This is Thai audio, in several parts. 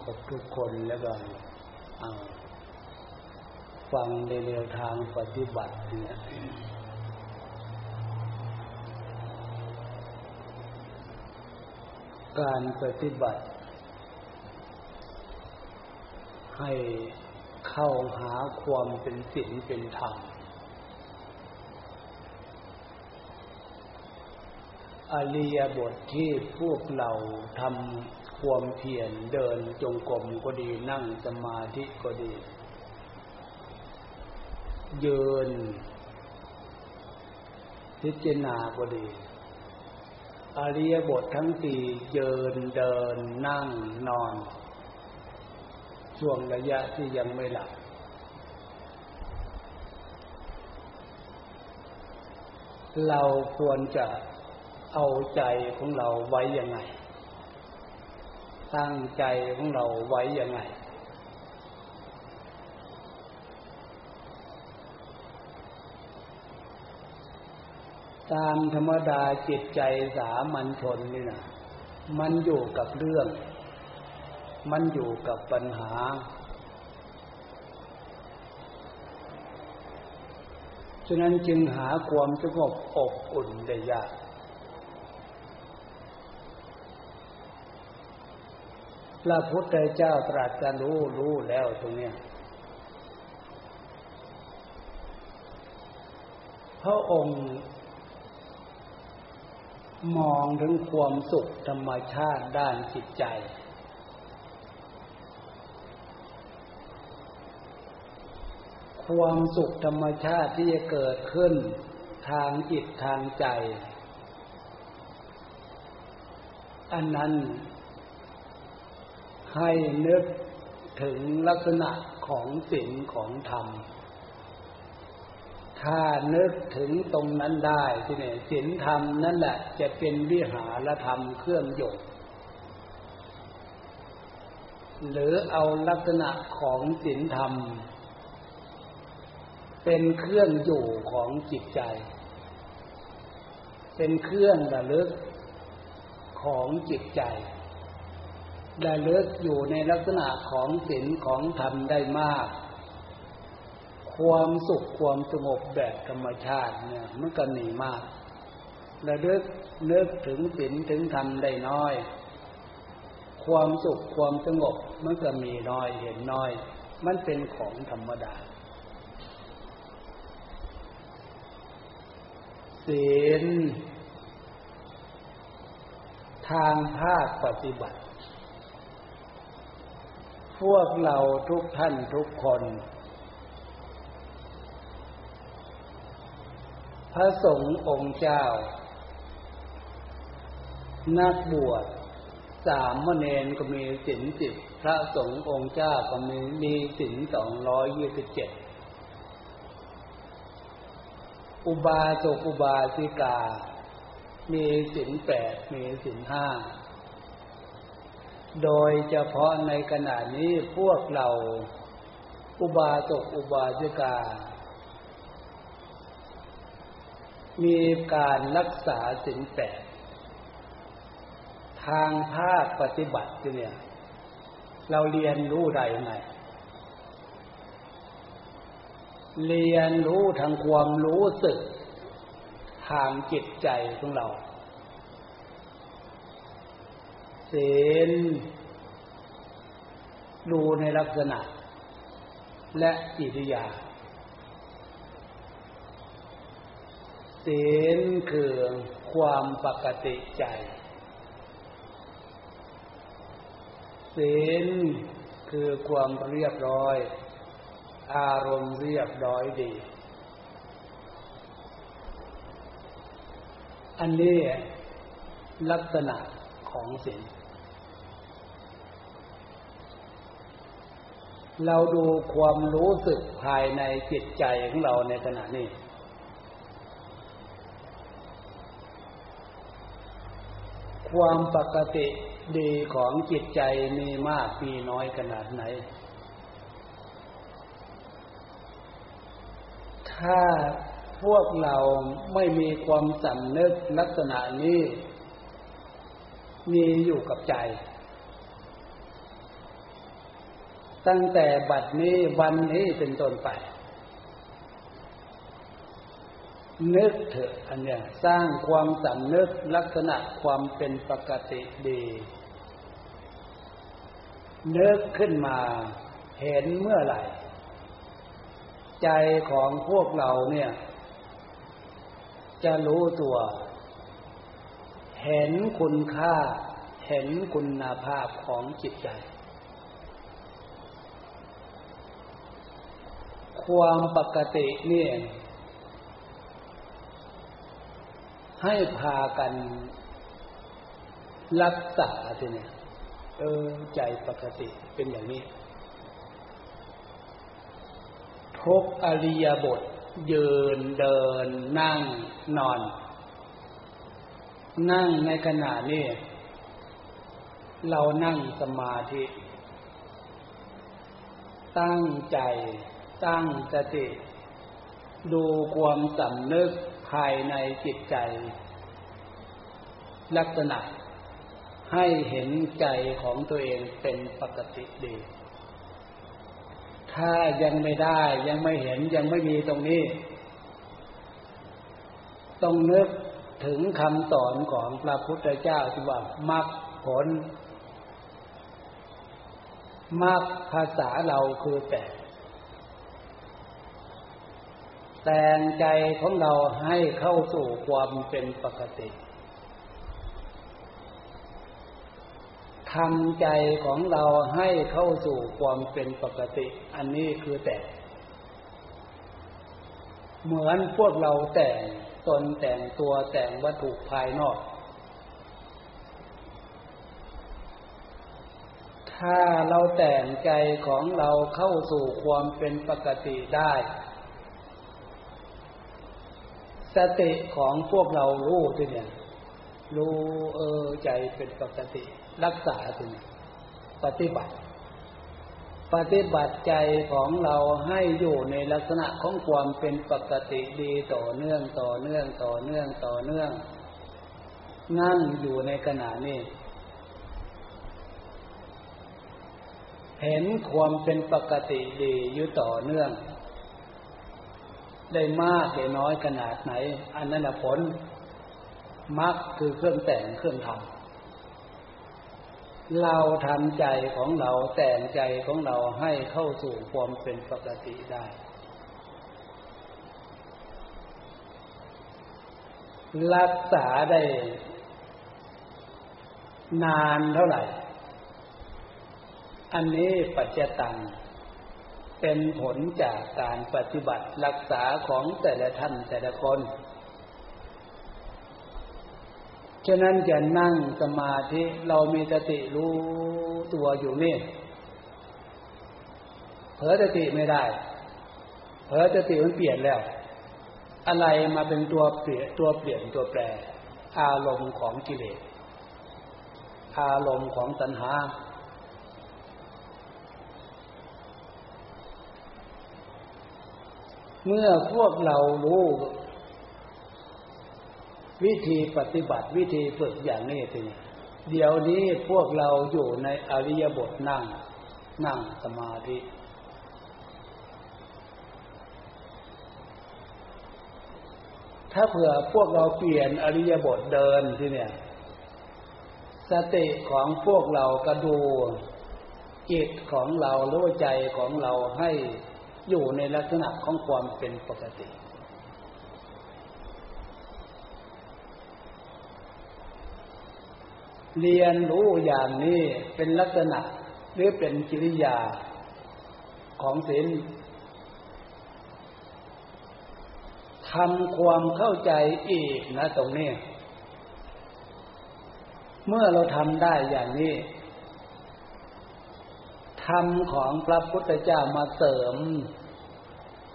ครบทุกคนแล้วก็ฟังในแนวทางปฏิบัติเนี่ยการปฏิบัติ ให้เข้าหาความเป็นศีลเป็นธรรม อริยบทที่พวกเราทำ ความเพียรเดินจงกรมก็ดีนั่งสมาธิก็ดี เยืนพิจารณาก็ดี อริยบททั้งสี่เยินเดินนั่งนอน ช่วงระยะที่ยังไม่หลับเราควรจะเอาใจของเราไว้ยังไง ตั้งใจของเราไว้ยังไง ตามธรรมดาจิตใจสามัญชนนี่นะมันอยู่กับเรื่อง มันอยู่กับปัญหา ฉะนั้นจึงหาความสงบอบอุ่นได้ยาก พระพุทธเจ้าตรัสจะรู้รู้แล้วตรงเนี้ยพระองค์มองถึงความสุขธรรมชาติด้านจิตใจ ความสุขธรรมชาติที่จะเกิดขึ้นทางจิตทางใจ อันนั้น ให้นึกถึงลักษณะของสิ่งของธรรม ถ้านึกถึงตรงนั้นได้ที่นี่ศีลธรรมนั่นแหละ จะเป็นวิหารธรรมเครื่องโยกหรือเอาลักษณะของศีลธรรม เป็นเครื่องอยู่ของจิตใจ เป็นเครื่องระลึกของจิตใจ ระลึกอยู่ในลักษณะของศีลของธรรมได้มาก ความสุขความสงบแบบธรรมชาติเนี่ยมันก็หนีมากระลึกนึกถึงศีลถึงธรรมได้น้อย ความสุขความสงบมันก็มีน้อยเห็นน้อย มันเป็นของธรรมดาศีลทางภาคปฏิบัติ พวกเราทุกท่านทุกคน พระสงฆ์องค์เจ้า นักบวชสามมเณรก็มีสินสิบพระสงฆ์องค์เจ้าก็มีมีสินสองร้อยยี่สิบเจ็ดอุบาสกอุบาสิกา มีสินแปดมีสินห้า โดยเฉพาะในขณะนี้พวกเราอุบาสกอุบาสิกา มีการรักษาสิ่งแปดทางภาคปฏิบัติเนี่ย เราเรียนรู้ได้ยังไง เรียนรู้ทางความรู้สึก ทางจิตใจของเรา ศีลดูในลักษณะ และอิริยาศีลคือความปกติใจศีลคือความเรียบร้อย อารมณ์เรียบร้อยดี อันนี้ลักษณะของศีล เราดูความรู้สึกภายในจิตใจของเราในขณะนี้ ความปกติดีของจิตใจมีมากมีน้อยขนาดไหน ถ้าพวกเราไม่มีความสำนึกลักษณะนี้ มีอยู่กับใจ ตั้งแต่บัดนี้วันนี้เป็นต้นไป นึกเถอะอันเนี้ยสร้างความสำนึกลักษณะความเป็นปกติดีนึกขึ้นมาเห็นเมื่อไหร่ ใจของพวกเราเนี่ย จะรู้ตัว เห็นคุณค่า เห็นคุณภาพของจิตใจ ความปกติเนี่ยให้พากันรักษาทีเนี่ยเออใจปกติเป็นอย่างนี้ทุกอริยบท ยืนเดิน นั่งนอน นั่งในขณะนี้ เรานั่งสมาธิ ตั้งใจ ตั้งสติ ดูความสำนึกภายในจิตใจ ลักษณะ ให้เห็นใจของตัวเองเป็นปกติดี ถ้ายังไม่ได้ยังไม่เห็นยังไม่มีตรงนี้ ต้องนึกถึงคำสอนของพระพุทธเจ้าที่ว่ามรรคผลมรรคภาษาเราคือแต่ แต่งใจของเราให้เข้าสู่ความเป็นปกติทำใจของเราให้เข้าสู่ความเป็นปกติ อันนี้คือแต่ เหมือนพวกเราแต่งตนแต่งตัวแต่งวัตถุภายนอก ถ้าเราแต่งใจของเราเข้าสู่ความเป็นปกติได้ สติของพวกเรารู้ที่เนี่ย รู้เออใจเป็นปกติ รักษาถึงปฏิบัติ ปฏิบัติใจของเราให้อยู่ในลักษณะของความเป็นปกติดีต่อเนื่องต่อเนื่องต่อเนื่องต่อเนื่อง นั่งอยู่ในขณะนี้ เห็นความเป็นปกติดีอยู่ต่อเนื่อง ได้มากได้น้อยขนาดไหน อันนั้นผลมักคือเครื่องแต่งเครื่องทำเราทำใจของเราแต่งใจของเราให้เข้าสู่ความเป็นปกติได้ รักษาได้ นานเท่าไหร่ อันนี้ปัจจตัง เป็นผลจากการปฏิบัติรักษาของแต่ละท่านแต่ละคน ฉะนั้นจะนั่งสมาธิเรามีสติรู้ตัวอยู่นี่เผลอสติไม่ได้เผลอสติมันเปลี่ยนแล้ว อะไรมาเป็นตัวเปลี่ยนตัวเปลี่ยนตัวแปร อารมณ์ของกิเลส อารมณ์ของตัณหา เมื่อพวกเรารู้ วิธีปฏิบัติวิธีฝึกอย่างนี้เป็นเดี๋ยวนี้พวกเราอยู่ในอริยบทนั่ง นั่งสมาธิถ้าเผื่อพวกเราเปลี่ยนอริยบทเดินที่เนี่ย สติของพวกเรากระดูจิตของเรารู้ใจของเราให้ อยู่ในลักษณะของความเป็นปกติ เรียนรู้อย่างนี้เป็นลักษณะหรือเป็นกิริยาของศีลทำความเข้าใจอีกนะตรงนี้ เมื่อเราทำได้อย่างนี้ ธรรมของพระพุทธเจ้ามาเสริม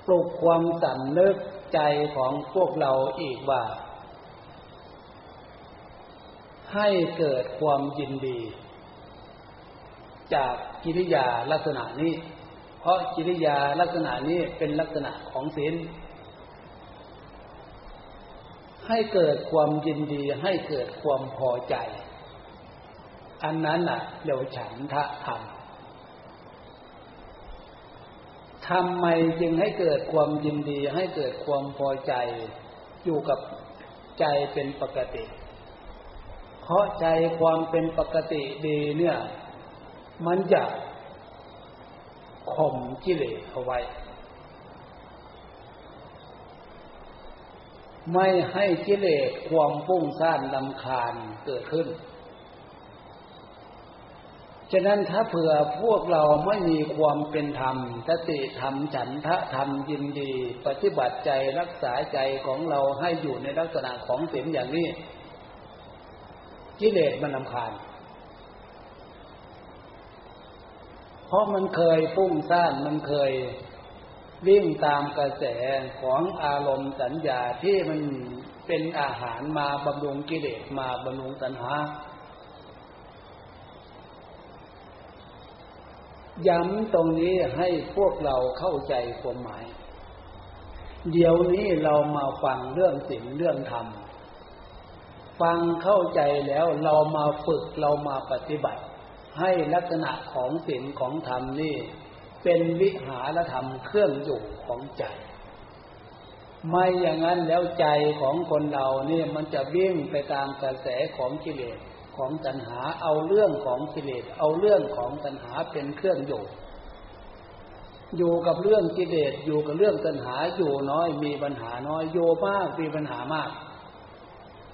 ปลุกความสำนึกใจของพวกเราอีกว่า ให้เกิดความยินดี จากกิริยาลักษณะนี้ เพราะกิริยาลักษณะนี้เป็นลักษณะของศีลให้เกิดความยินดีให้เกิดความพอใจ อันนั้นน่ะเรียกฉันทะธรรม ทำไมจึงให้เกิดความยินดี ให้เกิดความพอใจ อยู่กับใจเป็นปกติ เพราะใจความเป็นปกติดีเนี่ย มันจะข่มกิเลสเอาไว้ ไม่ให้กิเลสความฟุ้งซ่านลำคาญเกิดขึ้น ฉะนั้นถ้าเผื่อพวกเราไม่มีความเป็นธรรมสติธรรมฉันทะธรรมยินดี ปฏิบัติใจรักษาใจของเราให้อยู่ในลักษณะของศีลอย่างนี้กิเลสมันลำคาญ เพราะมันเคยฟุ้งซ่านมันเคยวิ่งตามกระแสของอารมณ์สัญญาที่มันเป็นอาหารมาบำรุงกิเลสมาบำรุงสัญหา ย้ำตรงนี้ให้พวกเราเข้าใจความหมาย เดี๋ยวนี้เรามาฟังเรื่องศีลเรื่องธรรม ฟังเข้าใจแล้วเรามาฝึกเรามาปฏิบัติ ให้ลักษณะของศีลของธรรมนี่ เป็นวิหารธรรมเครื่องอยู่ของใจ ไม่อย่างนั้นแล้วใจของคนเราเนี่ยมันจะวิ่งไปตามกระแสของกิเลส ของตัณหา เอาเรื่องของกิเลส เอาเรื่องของตัณหาเป็นเครื่องอยู่อยู่กับเรื่องกิเลส อยู่กับเรื่องตัณหา อยู่น้อยมีปัญหาน้อย โยมากมีปัญหามาก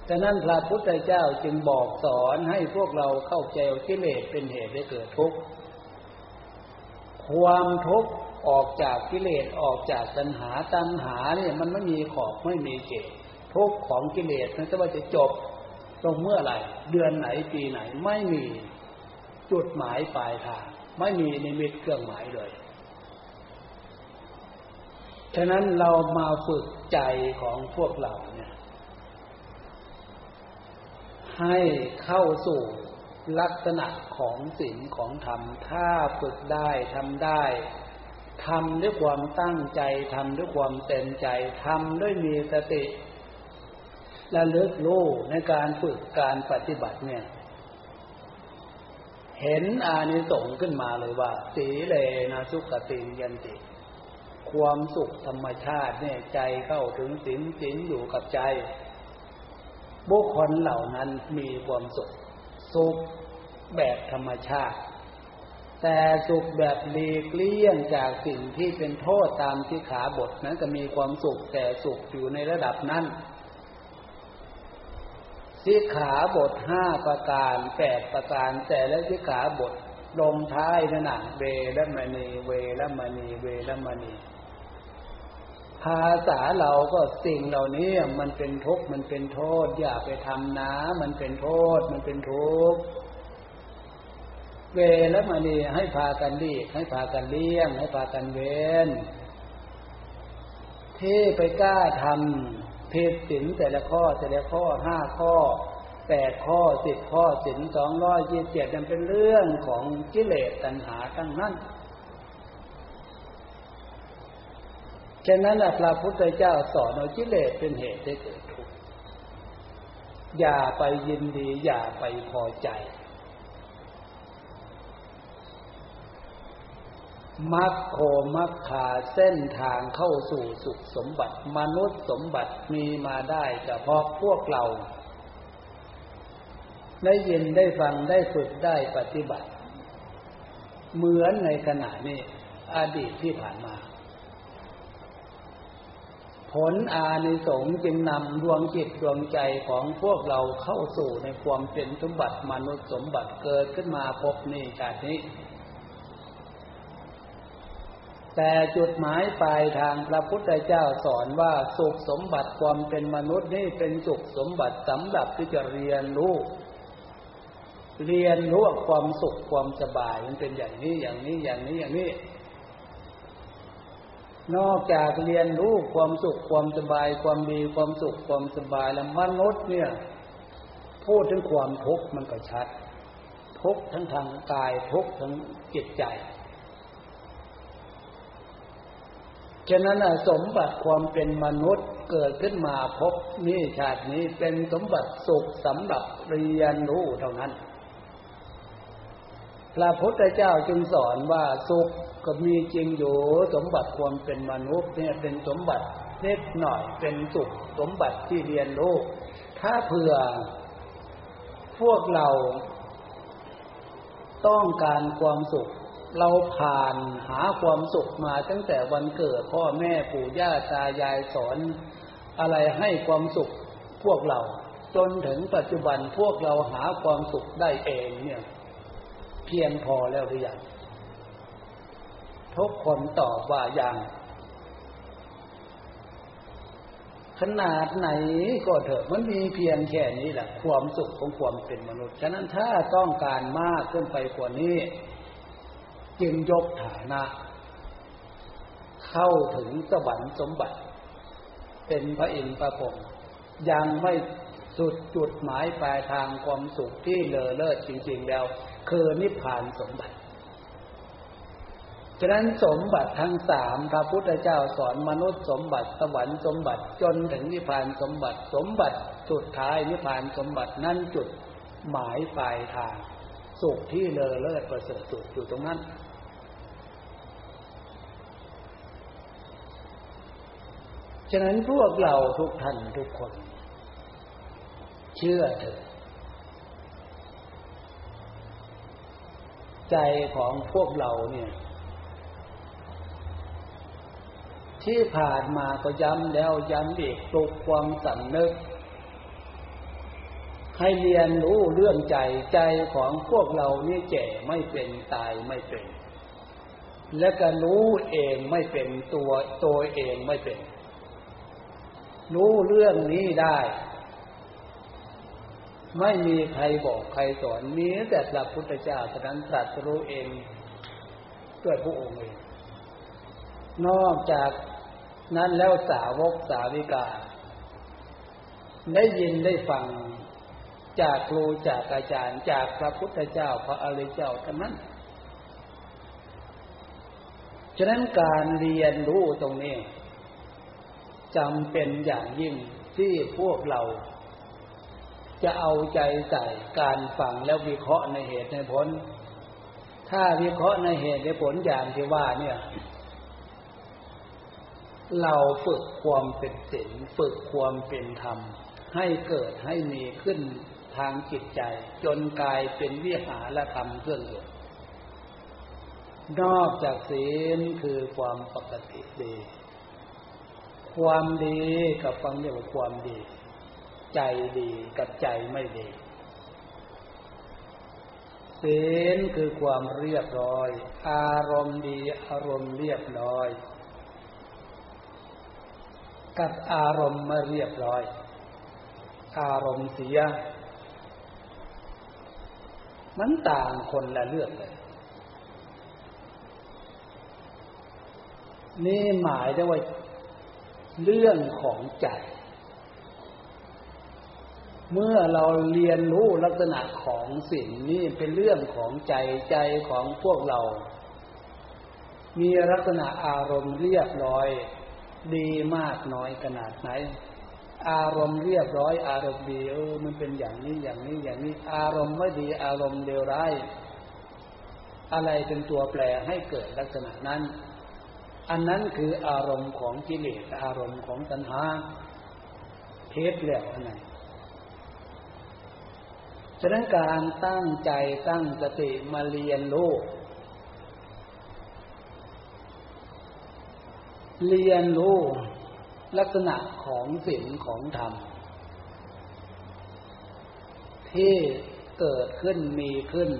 ฉะนั้นพระพุทธเจ้าจึงบอกสอนให้พวกเราเข้าใจกิเลสเป็นเหตุให้เกิดทุกข์ ความทุกข์ออกจากกิเลสออกจากตัณหาตัณหาเนี่ยมันไม่มีขอบไม่มีเกศทุกข์ของกิเลสนั้นจะว่าจะจบ ตรงเมื่อไหร่ เดือนไหนปีไหนไม่มีจุดหมายปลายทางไม่มีนิมิตเครื่องหมายเลย ฉะนั้นเรามาฝึกใจของพวกเราเนี่ย ให้เข้าสู่ลักษณะของศีลของธรรม ถ้าฝึกได้ทำได้ทำด้วยความตั้งใจทำด้วยความเต็มใจทำด้วยมีสติ และเลิกรู้ในการฝึกการปฏิบัติเนี่ย เห็นอานิสงส์ขึ้นมาเลยว่า สีเลนะสุขติยันติ ความสุขธรรมชาติเนี่ยใจเข้าถึงสินสินอยู่กับใจ บุคคลเหล่านั้นมีความสุข สุขแบบธรรมชาติ แต่สุขแบบหลีกเลี่ยงจากสิ่งที่เป็นโทษตามที่ขาบทนั้นก็มีความสุขแต่สุขอยู่ในระดับนั้น สิขาบทห้าประการแปดประการแต่และสิขาบทลงท้ายนั่นนะเวรมณีเวรมณีเวรมณี ภาษาเราก็สิ่งเหล่านี้มันเป็นทุกข์มันเป็นโทษ อย่าไปทำนะ มันเป็นโทษ มันเป็นทุกข์เวรมณีให้พากันดีให้พากันเลี้ยง ให้พากันเว้นที่ไปกล้าทำ ผิดสินแต่ละข้อแต่ละข้อห้าข้อแปดข้อสิบข้อสินสองร้อยยี่สิบเจ็ดนันเป็นเรื่องของกิเลสตัณหาทั้งนั้นฉะนั้นพระพุทธเจ้าสอนเอากิเลสเป็นเหตุให้เกิดทุกข์อย่าไปยินดี อย่าไปพอใจ มัคโคมัคคาเส้นทางเข้าสู่สุขสมบัติ มนุษย์สมบัติมีมาได้เฉพาะพวกเรา ได้ยินได้ฟังได้ฝึกได้ปฏิบัติ เหมือนในขณะนี้ อดีตที่ผ่านมา ผลอานิสงส์จึงนำดวงจิตดวงใจของพวกเราเข้าสู่ในความเป็นสมบัติมนุษย์สมบัติเกิดขึ้นมาพบนี้ชาตินี้ แต่จุดหมายปลายทางพระพุทธเจ้าสอนว่าสุขสมบัติความเป็นมนุษย์นี่เป็นสุขสมบัติสำหรับที่จะเรียนรู้ เรียนรู้ความสุขความสบายมันเป็นอย่างนี้อย่างนี้อย่างนี้อย่างนี้ นอกจากเรียนรู้ความสุขความสบาย ความดีความสุขความสบายแล้วมนุษย์เนี่ยพูดถึงความทุกข์มันก็ชัด ทุกข์ทั้งทางกายทุกข์ทั้งจิตใจ ฉะนั้นสมบัติความเป็นมนุษย์เกิดขึ้นมาพบนี่ชาตินี้เป็นสมบัติสุขสำหรับเรียนรู้เท่านั้น พระพุทธเจ้าจึงสอนว่าสุขก็มีจริงอยู่สมบัติความเป็นมนุษย์เนี่ยเป็นสมบัติเล็กหน่อยเป็นสุขสมบัติที่เรียนรู้ ถ้าเผื่อพวกเราต้องการความสุข เราผ่านหาความสุขมาตั้งแต่วันเกิดพ่อแม่ปู่ย่าตายายสอน อะไรให้ความสุขพวกเรา จนถึงปัจจุบันพวกเราหาความสุขได้เองเนี่ย เพียงพอแล้วหรือยังทุกคนตอบว่ายังขนาดไหนก็เถอะมันมีเพียงแค่นี้แหละความสุขของความเป็นมนุษย์ ฉะนั้นถ้าต้องการมากขึ้นไปกว่านี้ จึงยกฐานะ เข้าถึงสวรรค์สมบัติ เป็นพระอินทร์พระพรหมยังไม่สุดจุดหมายปลายทางความสุขที่เลอเลิศจริง ๆ แล้ว คือนิพพานสมบัติ ฉะนั้นสมบัติทั้งสามพระพุทธเจ้าสอนมนุษย์สมบัติสวรรค์สมบัติจนถึงนิพพานสมบัติ สมบัติสุดท้ายนิพพานสมบัตินั่นจุดหมายปลายทาง สุขที่เลอเลิศประเสริฐสุดอยู่ตรงนั้น ฉะนั้นพวกเราทุกท่านทุกคน เชื่อเถอะใจของพวกเราเนี่ย ที่ผ่านมาก็ย้ำแล้วย้ำอีกปลุกความสำนึก ให้เรียนรู้เรื่องใจใจของพวกเรานี่แก่ไม่เป็นตายไม่เป็น และก็รู้เองไม่เป็นตัวตัวเองไม่เป็น รู้เรื่องนี้ได้ ไม่มีใครบอกใครสอนมีแต่พระพุทธเจ้าฉะนั้นตรัสรู้เองด้วยพระองค์เองนอกจากนั้นแล้วสาวกสาวิกา ได้ยินได้ฟังจากครูจากอาจารย์จากพระพุทธเจ้าพระอริยเจ้าทั้งนั้น ฉะนั้นการเรียนรู้ตรงนี้ จำเป็นอย่างยิ่งที่พวกเรา จะเอาใจใส่การฟังแล้ววิเคราะห์ในเหตุในผล ถ้าวิเคราะห์ในเหตุในผลอย่างที่ว่าเนี่ย เราฝึกความเป็นศีลฝึกความเป็นธรรม ให้เกิดให้มีขึ้นทางจิตใจ จนกลายเป็นวิหารธรรมเครื่องอยู่นอกจากศีลคือความปกติดี ความดีกับฟังเรียกว่าความดี ใจดีกับใจไม่ดีศีลคือความเรียบร้อย อารมณ์ดีอารมณ์เรียบร้อย กับอารมณ์ไมาเรียบร้อย อารมณ์เสีย มันต่างคนละเรื่องเลย นี่หมายได้ว่า เรื่องของใจ เมื่อเราเรียนรู้ลักษณะของสิ่งนี้เป็นเรื่องของใจใจของพวกเรา มีลักษณะอารมณ์เรียบร้อย ดีมากน้อยขนาดไหน อารมณ์เรียบร้อย อารมณ์ดีเออมันเป็นอย่างนี้อย่างนี้อย่างนี้ อารมณ์ไม่ดีอารมณ์เลวร้ายอะไรเป็นตัวแปรให้เกิดลักษณะนั้น อันนั้นคืออารมณ์ของกิเลสอารมณ์ของตัณหาเทศแล้วอันไหนฉะนั้นการตั้งใจตั้งสติมาเรียนรู้เรียนรู้ลักษณะของศีลของธรรม ที่เกิดขึ้นมีขึ้น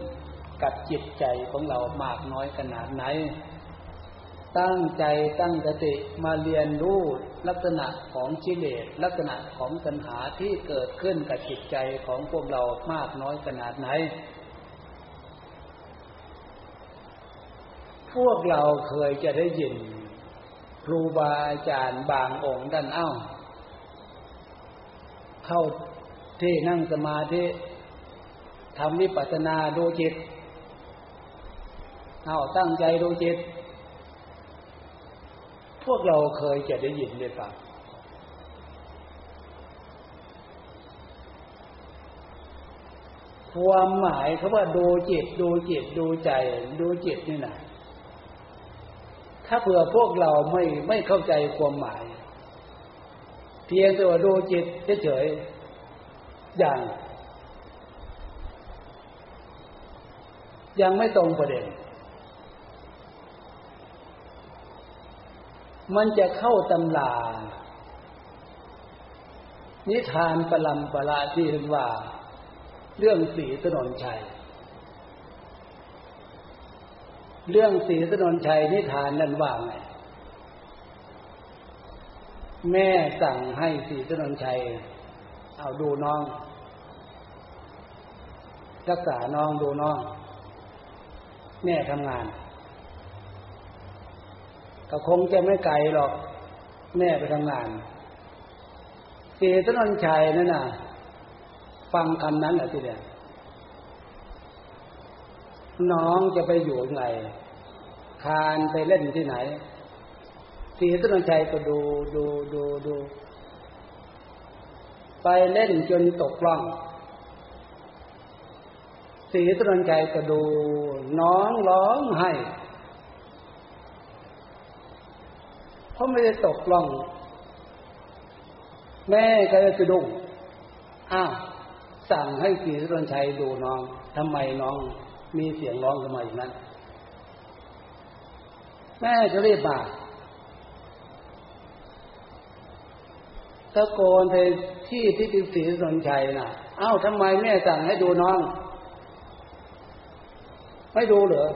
กับจิตใจของเรามากน้อยขนาดไหน ตั้งใจตั้งสติมาเรียนรู้ลักษณะของชิเลสลักษณะของสัญหาที่เกิดขึ้นกับจิตใจของพวกเรามากน้อยขนาดไหน พวกเราเคยจะได้ยินครูบาอาจารย์บางองค์ท่านเอ้า เข้าที่นั่งสมาธิทำวิปัสสนาดูจิต เอาตั้งใจดูจิต พวกเราเคยจะได้ยินได้ฟังถความหมายเขาว่าดูจิตดูจิตดูใจดูจิตนี่นะถ้าเผื่อพวกเราไม่ไม่เข้าใจความหมาย เพียงแต่ว่าดูจิตเฉยๆอย่าง ยังไม่ตรงประเด็น มันจะเข้าตำลานิทานประลำประลาที่เรียกว่า เรื่องสีถนนชัย เรื่องสีถนนชัยนิทานนั้นว่าไง แม่สั่งให้สีถนนชัย เอาดูน้อง รักษาน้องดูน้อง แม่ทำงาน ก็คงจะไม่ไกลหรอก แม่ไปทำงานสีถนนชัยนั่นน่ะ ฟังคำนั้นแหละทีเดียวน้องจะไปอยู่ไง คานไปเล่นที่ไหนสีถนนชัยก็ดูดูดูดู ไปเล่นจนตกล่องสีถนนชัยก็ดู น้องร้องไห้ เพราะไม่ได้ตกล่อง แม่ก็จะดุ้งอ้าวสั่งให้สีสุรนชัยดูน้องทำไมน้องมีเสียงร้องทำไมอย่างนั้น แม่จะรีบมาตะโกนไปที่ที่ติสีสุรนชัยน่ะอ้าวทำไมแม่สั่งให้ดูน้อง ไม่ดูเหรอ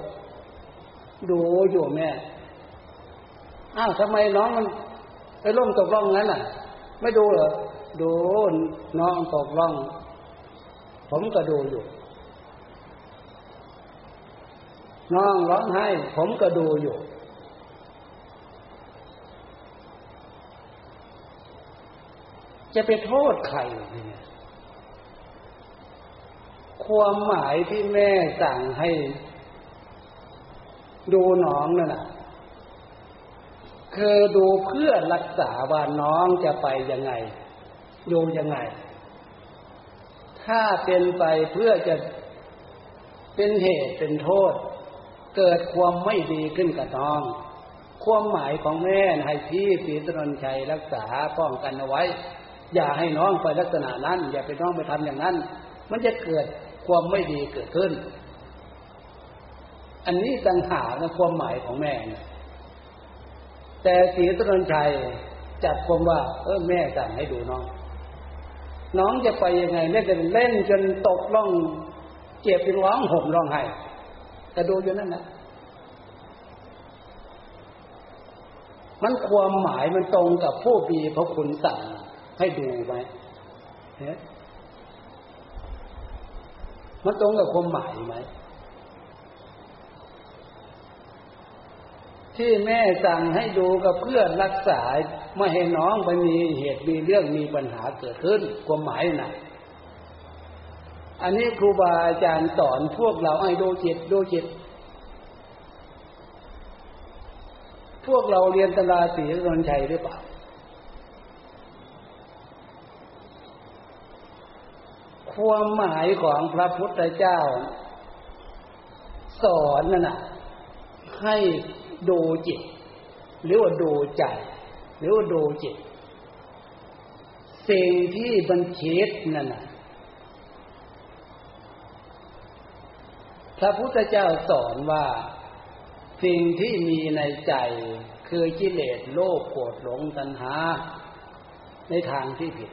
ดูอยู่แม่ อ้าวทำไมน้องมันไปล่มตกล่องนั้นน่ะ ไม่ดูเหรอดูน้องตกล่อง ผมก็ดูอยู่ น้องร้องไห้ ผมก็ดูอยู่ จะไปโทษใครเนี่ยความหมายที่แม่สั่งให้ ดูน้องนั่นน่ะ คือดูเพื่อรักษาว่าน้องจะไปยังไงดูยังไง ถ้าเป็นไปเพื่อจะเป็นเหตุเป็นโทษ เกิดความไม่ดีขึ้นกับน้อง ความหมายของแม่ให้พี่ปีตนนชัยรักษาป้องกันเอาไว้ อย่าให้น้องไปลักษณะนั้น อย่าไปน้องไปทำอย่างนั้น มันจะเกิดความไม่ดีเกิดขึ้น อันนี้ต่างหากนะความหมายของแม่เนี่ย แต่สีตนนชัยจับความว่า เออแม่สั่งให้ดูน้อง น้องจะไปยังไงแม่จะเล่นจนตกล่อง เจ็บเป็นร้องห่มร้องไห้แต่ดูอยู่นั่นนะมันความหมายมันตรงกับผู้บีพระคุณสั่งให้ดูไหมมันตรงกับความหมายไหม ที่แม่สั่งให้ดูกับเพื่อรักษาไม่ให้น้องไปมีเหตุมีเรื่องมีปัญหาเกิดขึ้นความหมายน่ะอันนี้ครูบาอาจารย์สอนพวกเราให้ดูจิตดูจิต พวกเราเรียนตำราสีรนชัยหรือเปล่า ความหมายของพระพุทธเจ้า สอนนั่นน่ะให้ ดูจิต หรือว่าดูใจ หรือว่าดูจิต สิ่งที่บันคิดนั่นนะพระพุทธเจ้าสอนว่า สิ่งที่มีในใจ คือกิเลสโลภโกรธหลงตัณหา ในทางที่ผิด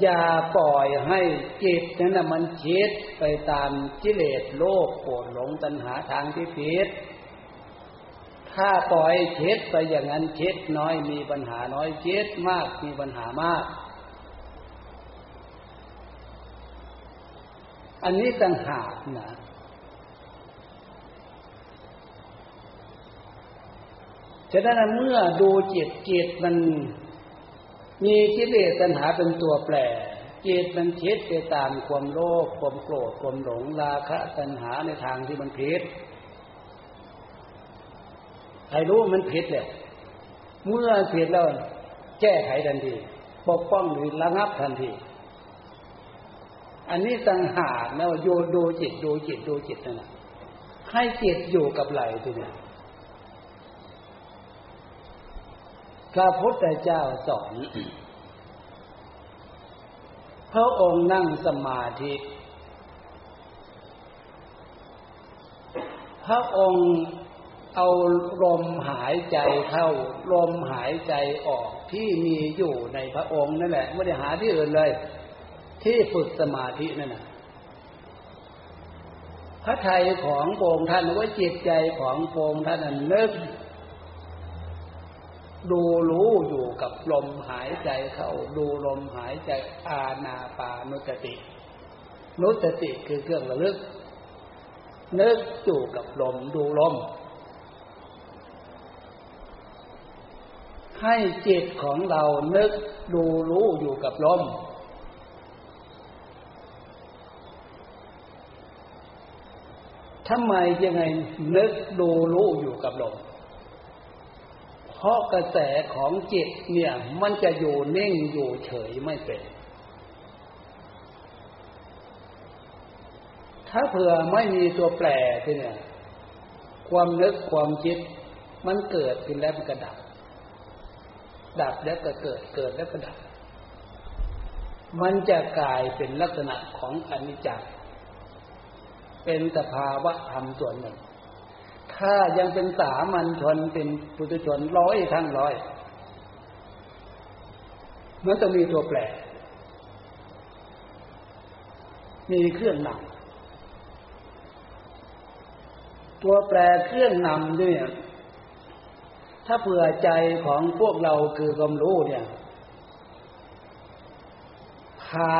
อย่าปล่อยให้จิตนั้นมันคิดไปตามกิเลสโลภโกรธหลงตัณหาทางที่ผิด ถ้าปล่อยคิดไปอย่างนั้นคิดน้อยมีปัญหาน้อยคิดมากมีปัญหามาก อันนี้ต่างหากนะฉะนั้นเมื่อดูจิตจิตมัน มีกิเลสตัณหาเป็นตัวแปรจิตมันคิดไปตามความโลภความโกรธความหลงราคะตัณหาในทางที่มันผิดใครรู้มันผิดเลยเมื่อผิดแล้วแก้ไขทันทีปกป้องหรือระงับทันที อันนี้ต่างหากนะว่าโยดูจิตดูจิตดูจิตนั่นแหะให้จิตอยู่กับไหลทีเนี่ย พระพุทธเจ้าสอน พระองค์นั่งสมาธิ พระองค์เอาลมหายใจเข้าลมหายใจออกที่มีอยู่ในพระองค์นั่นแหละ ไม่ได้หาที่อื่นเลย ที่ฝึกสมาธินั่นนะพระไทยของโปงท่านว่าจิตใจของโปงท่านนั้นนึก ดูรู้อยู่กับลมหายใจเข้า ดูลมหายใจอาณาปานุสติ นุสติคือเครื่องระลึก นึกอยู่กับลมดูลม ให้จิตของเรานึกดูรู้อยู่กับลม ทำไมยังไงนึกดูรู้อยู่กับลม เพราะกระแสของจิตเนี่ยมันจะอยู่นิ่งอยู่เฉยไม่เป็น ถ้าเผื่อไม่มีตัวแปรที่เนี่ย ความนึกความคิดมันเกิดขึ้นแล้วมันก็ดับ ดับแล้วก็เกิดเกิดแล้วก็ดับ มันจะกลายเป็นลักษณะของอนิจจ์เป็นสภาวะธรรมส่วนหนึ่ง ถ้ายังเป็นสามัญชนเป็นปุถุชนร้อยทั้งร้อยมันต้องมีตัวแปรมีเครื่องนำตัวแปรเครื่องนำเนี่ย ถ้าเผื่อใจของพวกเราคือความรู้เนี่ยพา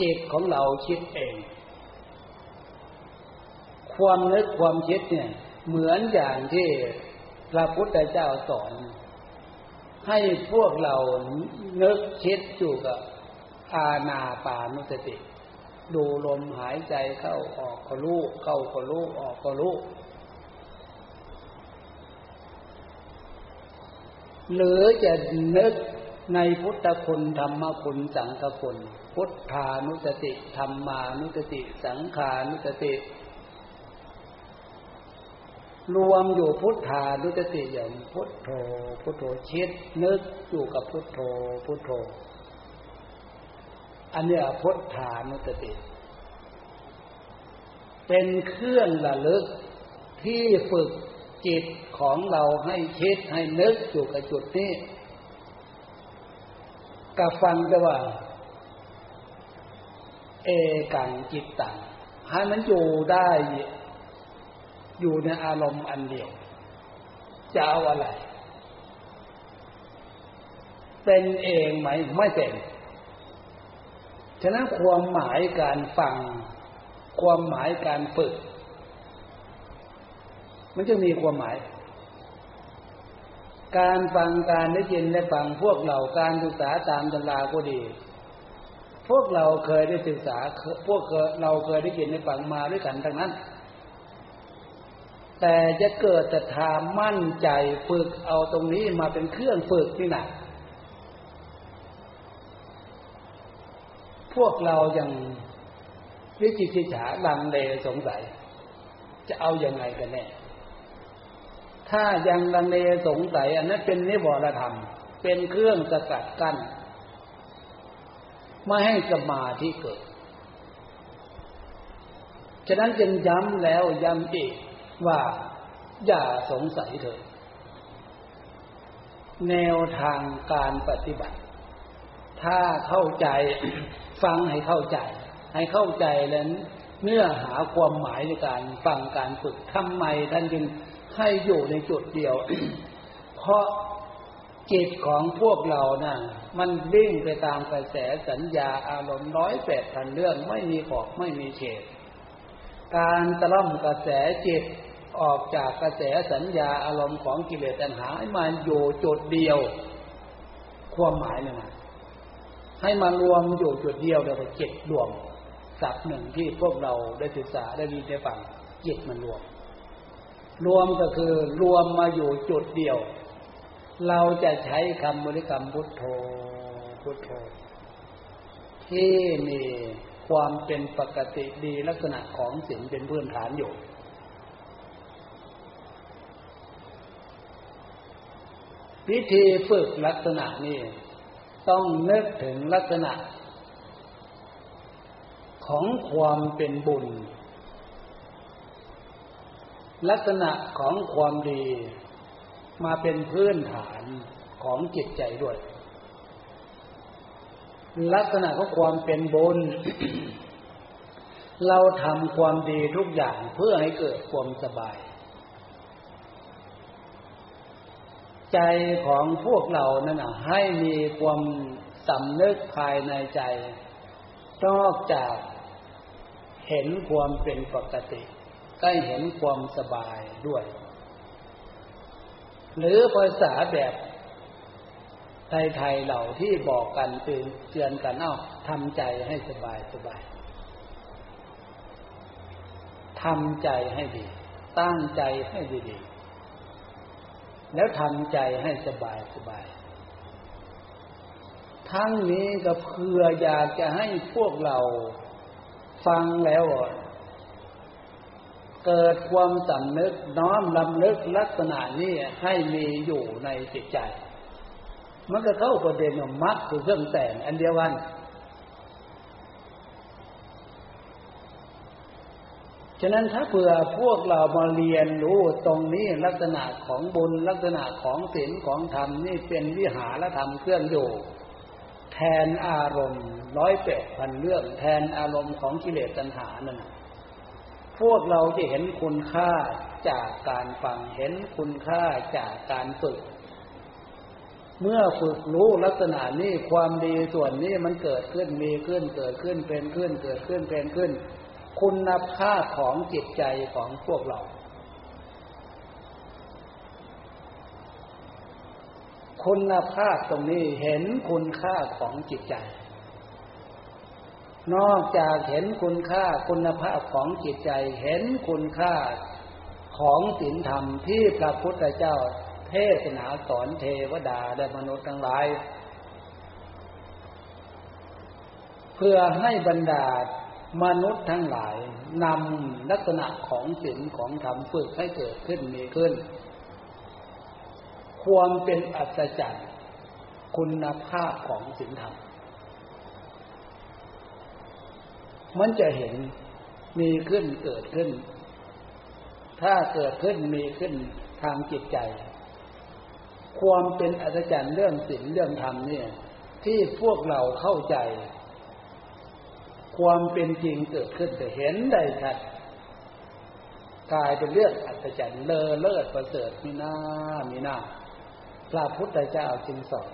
จิตของเราคิดเอง ความนึกความคิดเนี่ย เหมือนอย่างที่พระพุทธเจ้าสอน ให้พวกเรานึกคิดอยู่กับอาณาปานุสติ ดูลมหายใจเข้าออกก็รู้เข้าก็รู้ออกก็รู้หรือจะนึกในพุทธคุณธรรมคุณสังฆคุณ พุทธานุสติธรรมานุสติ สังขานุสติ รวมอยู่พุทธานุสติอย่างพุทโธ พุทโธชิดนึกอยู่กับพุทโธ พุทโธ อันนี้พุทธานุสติ เป็นเครื่องระลึกที่ฝึกจิตของเราให้คิดให้นึกอยู่กับจุดนี้กับฟังจะว่า เอกังจิตตังให้มันอยู่ได้ อยู่ในอารมณ์อันเดียว จะเอาอะไร เป็นเองไหมไม่เป็น ฉะนั้นความหมายการฟัง ความหมายการฝึก มันจะมีความหมาย การฟังการได้ยินได้ฟังพวกเราการศึกษาตามตำราก็ดีพวกเราเคยได้ศึกษา พวกเราเคยได้ยินได้ฟังมาด้วยกันทั้งนั้น แต่จะเกิดแต่ทามั่นใจฝึกเอาตรงนี้มาเป็นเครื่องฝึกนี่นะพวกเรายังวิจิตรฉาลังเลสงสัย จะเอาอยัางไงกันแน่ ถ้ายังลังเลสงสัย อันนั้นเป็นนิวรธรรม เป็นเครื่องสกัดกั้นไม่ให้สมาธิเกิด ฉะนั้นจึงย้ำแล้วย้ำอีก ว่าอย่าสงสัยเถิดแนวทางการปฏิบัติ ถ้าเข้าใจฟังให้เข้าใจ ให้เข้าใจแล้วเนื้อหาความหมายในการฟังการฝึกทำไมท่านจึงให้อยู่ในจุดเดียว เพราะจิตของพวกเรานะ่ะ มันวิ่งไปตามกระแสสัญญาอารมณ์ร้อยแปดพันเรื่องไม่มีขอบไม่มีเฉดการตะล่อมกระแสจิต ออกจากกระแสสัญญาอารมณ์ของกิเลสตัณหา ให้มันอยู่จุดเดียว ความหมายเนี่ยนะให้มารวมอยู่จุดเดียวเดียวจิตรวมสับหนึ่งที่พวกเราได้ศึกษาได้มีได้ฟังจิตมันรวม รวมก็คือรวมมาอยู่จุดเดียว เราจะใช้คำบริกรรมพุทโธพุทโธที่มีความเป็นปกติดีลักษณะของศีลเป็นพื้นฐานอยู่ วิธีฝึกลักษณะนี้ต้องนึกถึงลักษณะ ของความเป็นบุญ ลักษณะของความดี มาเป็นพื้นฐานของจิตใจด้วย ลักษณะของความเป็นบุญเราทำความดีทุกอย่างเพื่อให้เกิดความสบาย ใจของพวกเรานั่นนะให้มีความสำนึกภายในใจ นอกจากเห็นความเป็นปกติ ก็เห็นความสบายด้วย หรือภาษาแบบไทยๆเหล่าที่บอกกันเตือนเตือนกันเอ้าทำใจให้สบายสบายทำใจให้ดี ตั้งใจให้ดีๆ แล้วทำใจให้สบายสบาย ทั้งนี้ก็เพื่ออยากจะให้พวกเราฟังแล้ว เกิดความสำนึกน้อมลำลึกลักษณะนี้ให้มีอยู่ในจิตใจ มันก็เข้าประเด็นมัดคือเครื่องแต่งอันเดียวกัน ฉะนั้นถ้าเผื่อพวกเรามาเรียนรู้ตรงนี้ลักษณะของบุญลักษณะของศีลของธรรมนี่เป็นวิหารธรรมเครื่องอยู่ แทนอารมณ์ร้อยแปดพันเรื่อง แทนอารมณ์ของกิเลสตัณหานั่นพวกเราจะเห็นคุณค่าจากการฟังเห็นคุณค่าจากการฝึก เมื่อฝึกรู้ลักษณะนี้ความดีส่วนนี้มันเกิดขึ้นมีขึ้นเกิดขึ้นเป็นขึ้นเกิดขึ้นเป็นขึ้น คุณภาพของจิตใจของพวกเรา คุณภาพตรงนี้เห็นคุณค่าของจิตใจ นอกจากเห็นคุณค่าคุณภาพของจิตใจ เห็นคุณค่าของศีลธรรมที่พระพุทธเจ้าเทศนาสอนเทวดาและมนุษย์ทั้งหลาย เพื่อให้บรรดา มนุษย์ทั้งหลายนำลักษณะของศีลของธรรมฝึกให้เกิดขึ้นมีขึ้น ความเป็นอัศจรรย์คุณภาพของศีลธรรม มันจะเห็นมีขึ้นเกิดขึ้น ถ้าเกิดขึ้นมีขึ้นทางจิตใจ ความเป็นอัศจรรย์เรื่องศีลเรื่องธรรมเนี่ย ที่พวกเราเข้าใจ ความเป็นจริงเกิดขึ้นแต่เห็นได้ชัดกลายเป็นเรื่องอัศจรรย์เลอเลิศประเสริฐมีหน้ามีหน้าพระพุทธเจ้าจึงสอน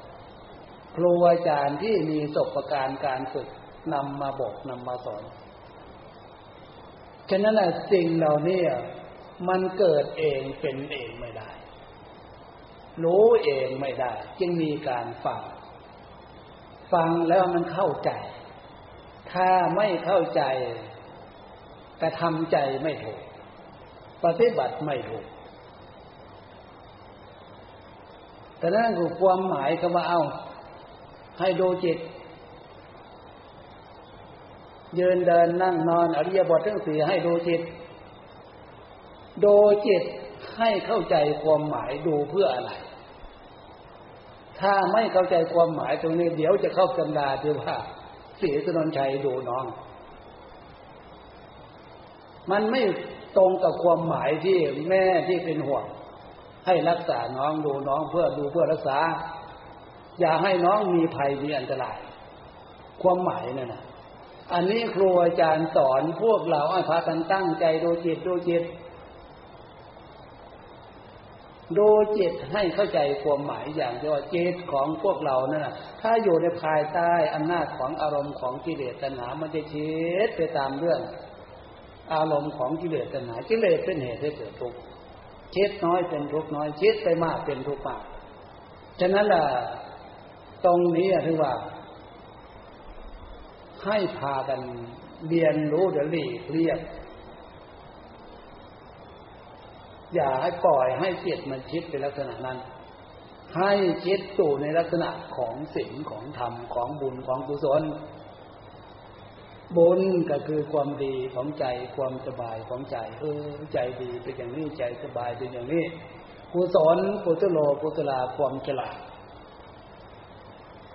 ครูอาจารย์ที่มีศพประการการฝึกนำมาบอกนำมาสอนฉะนั้นสิ่งเหล่านี้มันเกิดเองเป็นเองไม่ได้ รู้เองไม่ได้ จึงมีการฟัง ฟังแล้วมันเข้าใจ ถ้าไม่เข้าใจกระทำใจไม่ถูก ปฏิบัติไม่ถูกแต่นั่นคือความหมายคำว่าเอา ให้ดูจิต ยืนเดินนั่งนอนอริยบททั้งสี่ให้ดูจิต ดูจิตให้เข้าใจความหมายดูเพื่ออะไร ถ้าไม่เข้าใจความหมายตรงนี้ เดี๋ยวจะเข้าตำราที่ว่า สีสนนชัยดูน้อง มันไม่ตรงกับความหมายที่แม่ที่เป็นห่วง ให้รักษาน้องดูน้องเพื่อดูเพื่อรักษา อย่าให้น้องมีภัยมีอันตราย ความหมายนั่นนะอันนี้ครูอาจารย์สอนพวกเราให้พากันตั้งใจดูจิตดูจิต ดูจิตให้เข้าใจความหมายอย่างที่ว่าจิตของพวกเรานั่นถ้าอยู่ในภายใต้อำนาจของอารมณ์ของกิเลสตัณหา มันจะคิดไปตามเรื่อง อารมณ์ของกิเลสตัณหากิเลสเป็นเหตุให้เกิดทุกข์คิดน้อยเป็นทุกข์น้อยคิดไปมากเป็นทุกข์มากฉะนั้นล่ะตรงนี้ถือว่า ให้พากันเรียนรู้เดี๋ยวหลีกเลี่ยง อย่าให้ปล่อยให้จิตมันคิดเป็นลักษณะนั้น ให้คิดสู่ในลักษณะของศีลของธรรมของบุญของกุศล บุญก็คือความดีของใจความสบายของใจ เออ ใจดีเป็นอย่างนี้ใจสบายเป็นอย่างนี้กุศลกุศโลกุศลาความฉลาด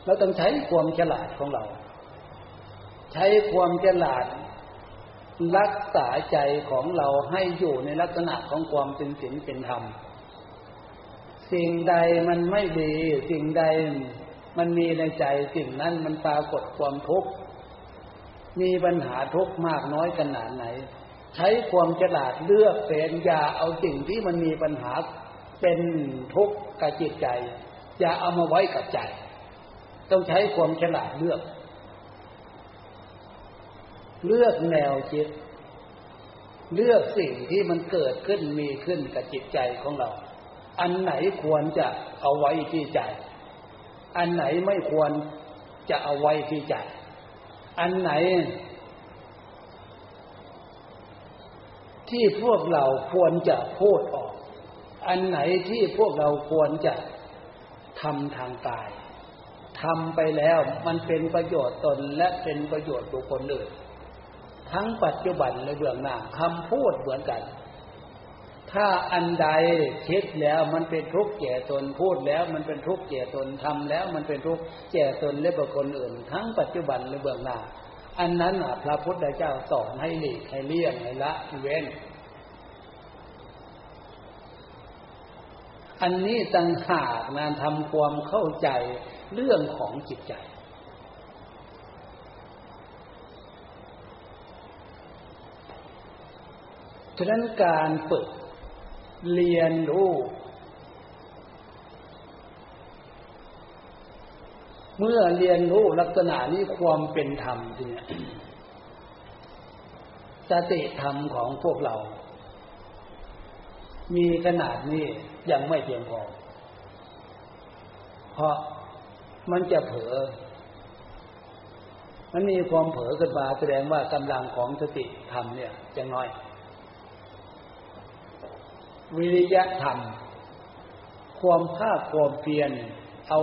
เราต้องใช้ความฉลาดของเรา ใช้ความฉลาด รักษาใจของเราให้อยู่ในลักษณะของความเป็นศีลเป็นธรรม สิ่งใดมันไม่ดี สิ่งใดมันมีในใจสิ่งนั้นมันปรากฏความทุกข์ มีปัญหาทุกข์มากน้อยขนาดไหน ใช้ความฉลาดเลือกเป็นอย่าเอาสิ่งที่มันมีปัญหาเป็นทุกข์กับจิตใจ อย่าเอามาไว้กับใจ ต้องใช้ความฉลาดเลือก เลือกแนวจิต เลือกสิ่งที่มันเกิดขึ้นมีขึ้นกับจิตใจของเรา อันไหนควรจะเอาไว้ที่ใจ อันไหนไม่ควรจะเอาไว้ที่ใจ อันไหน ที่พวกเราควรจะพูดออก อันไหนที่พวกเราควรจะทำทางกายทำไปแล้วมันเป็นประโยชน์ตนและเป็นประโยชน์บุคคลอื่น ทั้งปัจจุบันและเบื้องหน้าคำพูดเหมือนกัน ถ้าอันใดคิดแล้วมันเป็นทุกข์แก่ตนพูดแล้วมันเป็นทุกข์แก่ตนทำแล้วมันเป็นทุกข์แก่ตนและบุคคลอื่น ทั้งปัจจุบันและเบื้องหน้า อันนั้นพระพุทธเจ้าสอนให้หลีกให้เลี่ยงให้ละเว้นอันนี้ต่างหากนานทำความเข้าใจเรื่องของจิตใจ ฉะนั้นการฝึกเรียนรู้เมื่อเรียนรู้ลักษณะนี้ความเป็นธรรมทีนี้สติธรรมของพวกเรา มีขนาดนี้ยังไม่เพียงพอ เพราะมันจะเผลอ มันมีความเผลอขึ้นมาแสดงว่ากำลังของสติธรรมเนี่ยจะน้อย วิริยะธรรม ความภาคความเพียร เอา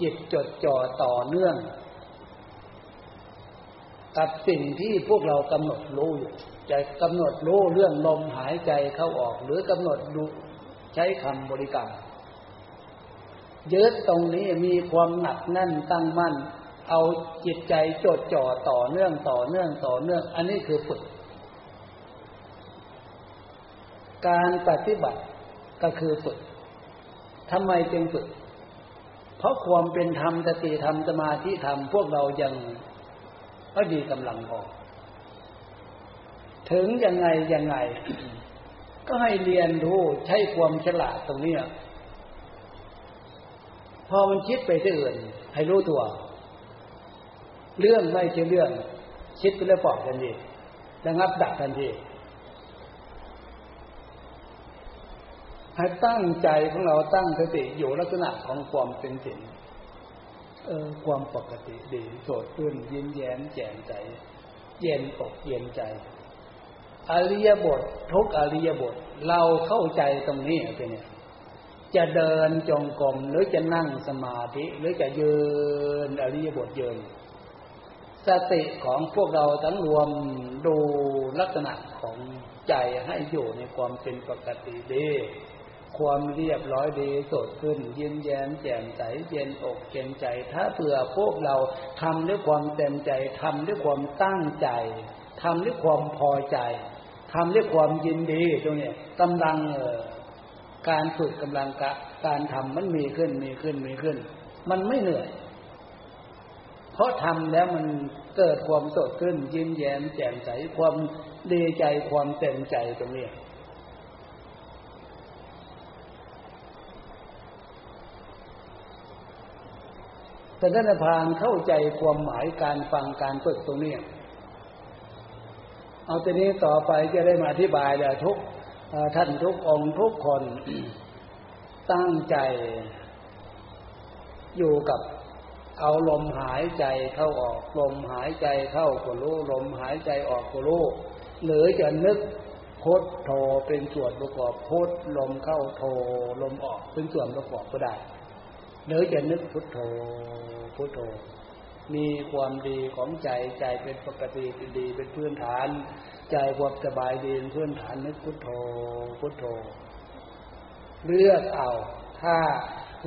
จิตจดจ่อต่อเนื่อง กับสิ่งที่พวกเรากำหนดรู้อยู่จะกำหนดรู้เรื่องลมหายใจเข้าออก หรือกำหนดดูใช้คำบริกรรมยึดตรงนี้มีความหนักแน่นตั้งมั่น เอาจิตใจจดจ่อต่อเนื่องต่อเนื่องต่อเนื่อง อันนี้คือฝึก การปฏิบัติก็คือฝึกทำไมจึงฝึก เพราะความเป็นธรรมสติธรรมสมาธิธรรมพวกเรายังไม่มีกำลังพอถึงยังไงยังไง ก็ให้เรียนรู้ใช้ความฉลาดตรงนี้พอมันคิดไปที่อื่น ให้รู้ตัว เรื่องไม่ใช่เรื่อง คิดไปแล้วปอกทันทีระงับดับทันที ให้ตั้งใจของเราตั้งสติอยู่ลักษณะของความเป็นสิ่งเออความปกติดีสดตื้นยิ้มแย้มแจ่มใจ เย็นอกเย็นใจ อริยบททุกอริยบท เราเข้าใจตรงนี้เป็นเนี่ยจะเดินจงกรมหรือจะนั่งสมาธิ หรือจะยืนอริยบทยืนสติของพวกเราทั้งรวมดูลักษณะของใจให้อยู่ในความเป็นปกติดี ความเรียบร้อยดีสดขึ้น เยิ้มแย้มแจ่มใสเย็นอกเย็นใจ ถ้าเผื่อพวกเราทำด้วยความเต็มใจทำด้วยความตั้งใจทำด้วยความพอใจทำด้วยความยินดีตรงนี้กำลังการฝึกกำลังการทำมันมีขึ้นมีขึ้นมีขึ้น มันไม่เหนื่อย เพราะทำแล้วมันเกิดความสดขึ้นยิ้มแย้มแจ่มใสความดีใจความเต็มใจตรงนี้ แต่ท่านพานเข้าใจความหมายการฟังการฝึกตรงนี้ เอาทีนี้ต่อไปจะได้มาอธิบายแล้วทุกท่านทุกองค์ทุกคนตั้งใจ อยู่กับเอาลมหายใจเข้าออกลมหายใจเข้าก็รู้ลมหายใจออกก็รู้หรือจะนึกพุทโธเป็นส่วนประกอบพุทลมเข้าโธลมออกเป็นส่วนประกอบก็ได้ หรือจะนึกพุทโธพุทโธ มีความดีของใจใจเป็นปกติเป็นดีเป็นพื้นฐาน ใจความสบายดีเป็นพื้นฐานนึกพุทโธพุทโธ เลือกเอา ถ้า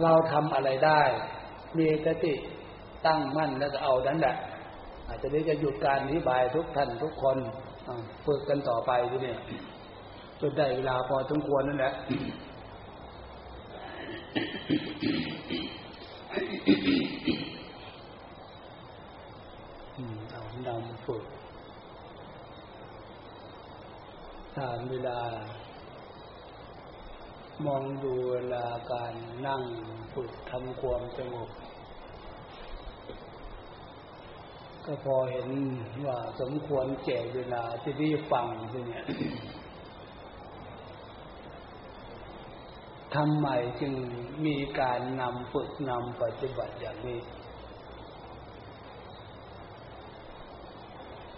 เราทำอะไรได้ มีสติตั้งมั่นแล้วก็เอาดันแหละอาจจะได้จะหยุดการอธิบายทุกท่านทุกคนฝึกกันต่อไปทีนี้จนได้เวลาพอสมควรนั่นแหละ เอานำฝึกตามเวลา มองดูเวลาการนั่งฝึกทำความสงบก็พอเห็นว่าสมควรแก่เวลาที่ได้ฟังทีเนี่ย ทำไมจึงมีการนำฝึกนำปฏิบัติอย่างนี้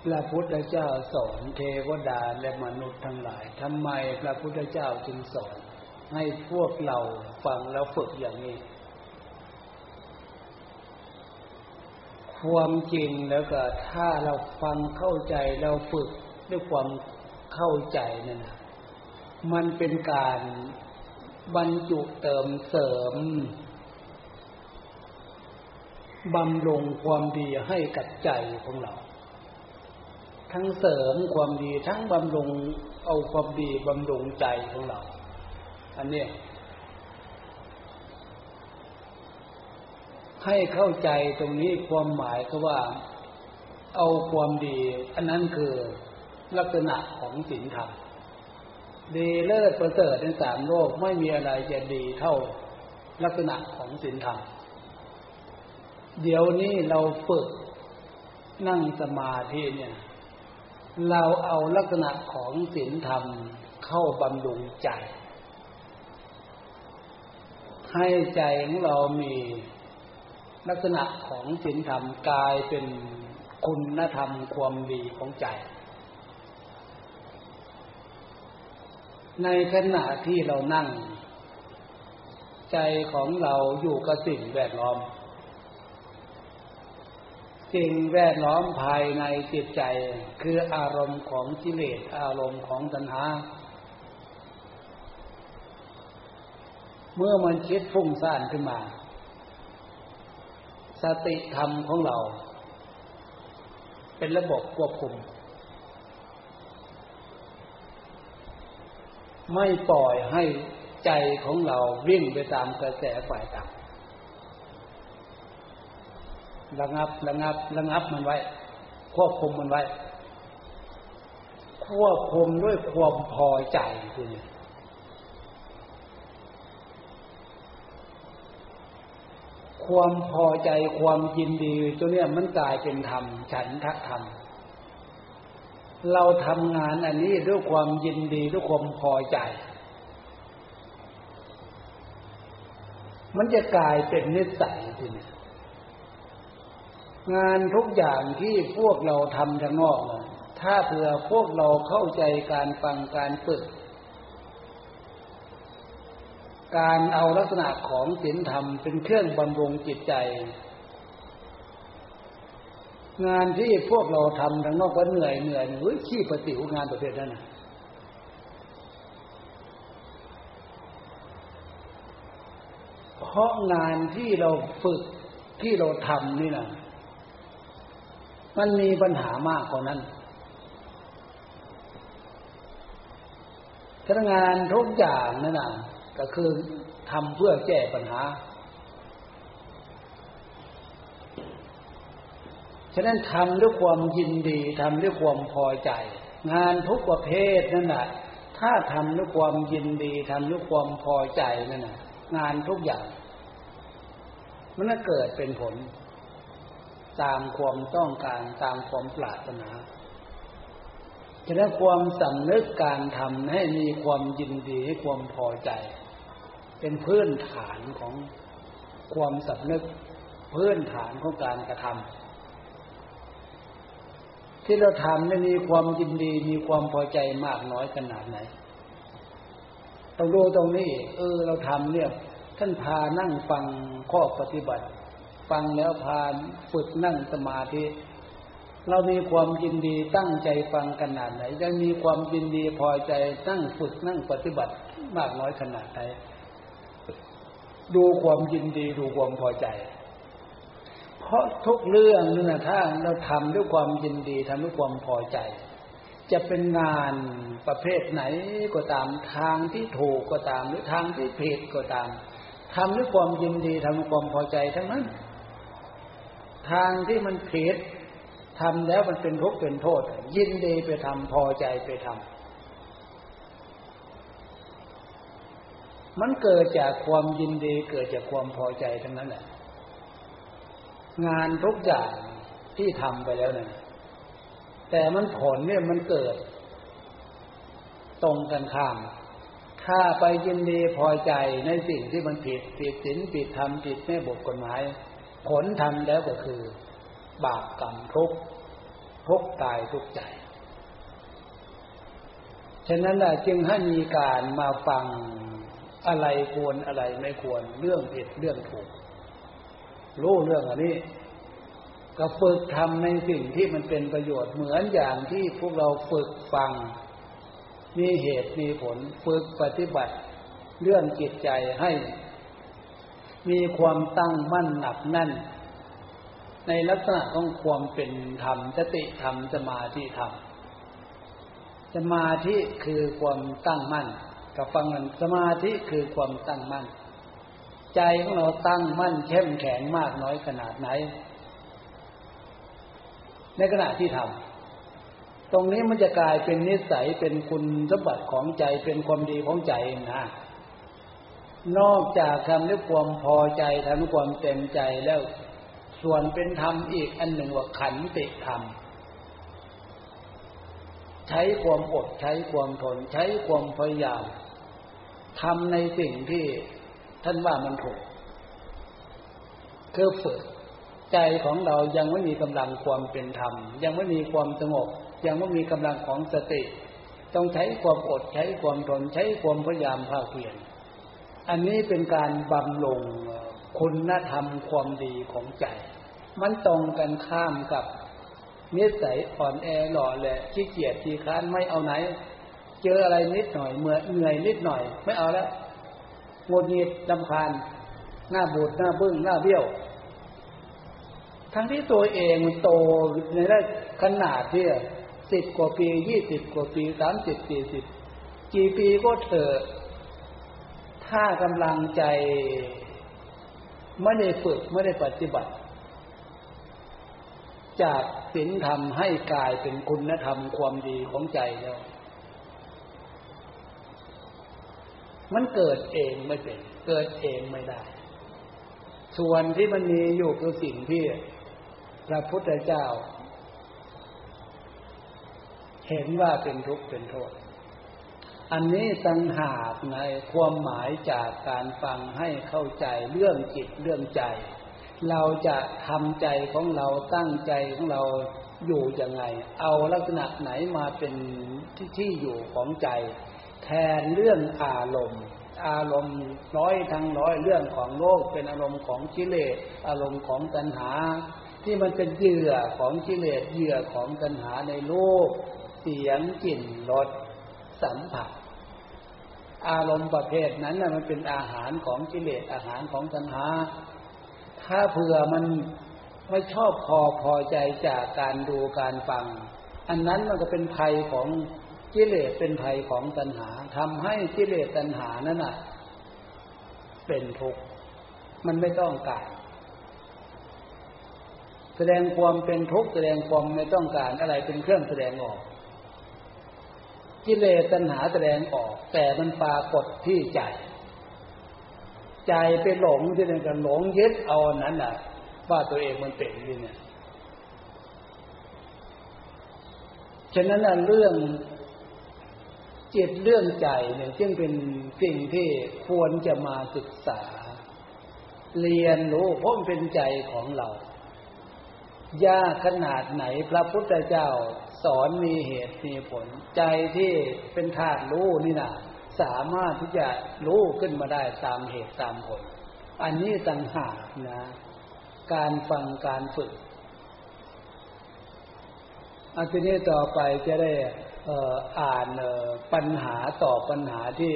พระพุทธเจ้าสอนเทวดาและมนุษย์ทั้งหลายทำไมพระพุทธเจ้าจึงสอน ให้พวกเราฟังแล้วฝึกอย่างนี้ ความจริงแล้วก็ถ้าเราฟังเข้าใจเราฝึกด้วยความเข้าใจนั่นนะมันเป็นการ บรรจุเติมเสริมบำรุงความดีให้กับใจของเรา ทั้งเสริมความดีทั้งบำรุงเอาความดีบำรุงใจของเรา อันนี้ให้เข้าใจตรงนี้ความหมายก็ว่า เอาความดี อันนั้นคือลักษณะของศีลธรรม ดีเลิศประเสริฐในสามโลกไม่มีอะไรจะดีเท่าลักษณะของศีลธรรม เดี๋ยวนี้เราฝึกนั่งสมาธิเนี่ย เราเอาลักษณะของศีลธรรมเข้าบำรุงใจ ให้ใจของเรามีลักษณะของศีลธรรมกลายเป็นคุณธรรมความดีของใจ ในขณะที่เรานั่ง ใจของเราอยู่กับสิ่งแวดล้อม สิ่งแวดล้อมภายในจิตใจ คืออารมณ์ของกิเลสอารมณ์ของตัณหา เมื่อมันคิดฟุ้งซ่านขึ้นมา สติธรรมของเรา เป็นระบบควบคุม ไม่ปล่อยให้ใจของเราวิ่งไปตามกระแสฝ่ายต่างระงับระงับระงับมันไว้ ควบคุมมันไว้ ควบคุมด้วยความพอใจคือความพอใจความยินดีตัวเนี้ยมันกลายเป็นธรรมฉันทะธรรม เราทำงานอันนี้ด้วยความยินดีด้วยความพอใจ มันจะกลายเป็นนิสัยทีนี้งานทุกอย่างที่พวกเราทำทางนอกนะถ้าเผื่อพวกเราเข้าใจการฟังการฝึก การเอาลักษณะของศีลธรรมเป็นเครื่องบำรุงจิตใจ งานที่พวกเราทำทางนอกก็เหนื่อยเหนื่อยหรือขี้ประติวงานประเภทนั้นนะเพราะงานที่เราฝึกที่เราทำนี่นะมันมีปัญหามากกว่านั้นถ้างานทุกอย่างนั่นนะก็คือทำเพื่อแก้ปัญหา ฉะนั้นทำด้วยความยินดีทำด้วยความพอใจ งานทุกประเภทนั่นแหละถ้าทำด้วยความยินดีทำด้วยความพอใจนั่นแหะงานทุกอย่าง มันจะเกิดเป็นผล ตามความต้องการตามความปรารถนาฉะนั้นความสำนึกการทำให้มีความยินดีให้ความพอใจ เป็นพื้นฐานของความสำนึกพื้นฐานของการกระทำ ที่เราทำนี่มีความยินดีมีความพอใจมากน้อยขนาดไหนต้องดูตรงนี้ เออ เราทำเนี่ย ท่านพานั่งฟังข้อปฏิบัติ ฟังแล้วพาฝึกนั่งสมาธิเรามีความยินดีตั้งใจฟังขนาดไหนจะมีความยินดีพอใจตั้งฝึกนั่งปฏิบัติมากน้อยขนาดไหนดูความยินดีดูความพอใจ เพราะทุกเรื่องนั่นถ้าเราทำด้วยความยินดีทำด้วยความพอใจ จะเป็นงานประเภทไหนก็ตามทางที่ถูกก็ตาม หรือทางที่ผิดก็ตามทำด้วยความยินดีทำด้วยความพอใจทั้งนั้น ทางที่มันผิดทำแล้วมันเป็นทุกข์เป็นโทษ ยินดีไปทำพอใจไปทำมันเกิดจากความยินดีเกิดจากความพอใจทั้งนั้นแหละ งานทุกอย่างที่ทำไปแล้วนะ่ะแต่มันผลเนี่ยมันเกิด ตรงกันข้ามถ้าไปยินดีพอใจในสิ่งที่มันผิดผิดศีลผิดธรรมผิดแม่บทกฎหมาย ผลทำแล้วก็คือ บาปกรรมทุกทุกกายทุกใจ ฉะนั้นจึงให้มีการมาฟังอะไรควรอะไรไม่ควรเรื่องผิดเรื่องถูก รู้เรื่องอันนี้ ก็ฝึกทำในสิ่งที่มันเป็นประโยชน์เหมือนอย่างที่พวกเราฝึกฟัง มีเหตุมีผลฝึกปฏิบัติ เรื่องจิตใจให้ มีความตั้งมั่นหนักแน่น ในลักษณะของความเป็นธรรมสติธรรมสมาธิธรรมสมาธิคือความตั้งมั่นกับฟังมันสมาธิคือความตั้งมั่น ใจของเราตั้งมั่นเข้มแข็งมากน้อยขนาดไหน ในขณะที่ทำตรงนี้มันจะกลายเป็นนิสัยเป็นคุณสมบัติของใจเป็นความดีของใจนะ นอกจากทำด้วยความพอใจทำด้วยความเต็มใจแล้ว ส่วนเป็นธรรมอีกอันหนึ่งว่าขันติธรรมใช้ความอดใช้ความทน ใช้ความพยายามทำในสิ่งที่ ท่านว่ามันถูกคือฝึกใจของเรายังไม่มีกำลังความเป็นธรรม ยังไม่มีความสงบ ยังไม่มีกำลังของสติ ต้องใช้ความอดใช้ความทนใช้ความพยายามภาคเพียรอันนี้เป็นการบำรุงคุณธรรมความดีของใจ มันตรงกันข้ามกับนิสัยอ่อนแอหล่อแหละขี้เกียจขี้ค้านไม่เอาไหน เจออะไรนิดหน่อยเมื่อเหนื่อยนิดหน่อย ไม่เอาแล้ว งดหงิดำคาญ หน้าบูดหน้าบึ้งหน้าเบี้ยว ทั้งที่ตัวเองมันโตในระขนาดที่สิบกว่าปียี่สิบกว่าปีสามสิบสี่สิบกี่ปีก็เถอะถ้ากำลังใจไม่ได้ฝึกไม่ได้ปฏิบัติ จากศีลธรรมให้กลายเป็นคุณธรรมความดีของใจแล้ว มันเกิดเองไม่เป็น เกิดเองไม่ได้ ส่วนที่มันมีอยู่คือสิ่งที่พระพุทธเจ้า เห็นว่าเป็นทุกข์เป็นโทษ อันนี้ตังหากในความหมายจากการฟังให้เข้าใจเรื่องจิตเรื่องใจ เราจะทำใจของเราตั้งใจของเราอยู่ยังไง เอาลักษณะไหนมาเป็นที่ที่อยู่ของใจ แทนเรื่องอารมณ์ อารมณ์ร้อยทั้งร้อยเรื่องของโลกเป็นอารมณ์ของกิเลสอารมณ์ของตัณหา ที่มันเป็นเหยื่อของกิเลสเหยื่อของตัณหาในโลก เสียงกลิ่นรสสัมผัสอารมณ์ประเภทนั้นนะมันเป็นอาหารของกิเลสอาหารของตัณหา ถ้าเผื่อมันไม่ชอบพอพอใจจากการดูการฟัง อันนั้นมันก็เป็นภัยของ กิเลสเป็นภัยของตัณหาทำให้กิเลสตัณหานั้นน่ะ เป็นทุกข์มันไม่ต้องการแสดงความเป็นทุกข์แสดงความไม่ต้องการอะไรเป็นเครื่องแสดงออก กิเลสตัณหาแสดงออก แต่มันปรากฏที่ใจ ใจไปหลงที่นั่นก็หลงยึดเอานั้นน่ะ ว่าตัวเองมันเป็นนี่เนี่ยฉะนั้นเรื่อง จิตเรื่องใจเนี่ยจึงเป็นสิ่งที่ควรจะมาศึกษา เรียนรู้เพราะมันเป็นใจของเรา ยากขนาดไหนพระพุทธเจ้าสอนมีเหตุมีผล ใจที่เป็นธาตุรู้นี่นะสามารถที่จะรู้ขึ้นมาได้ตามเหตุตามผล อันนี้ต่างหากนะ การฟังการฝึกอันนี้ต่อไปจะได้ อ่านปัญหาตอบปัญหาที่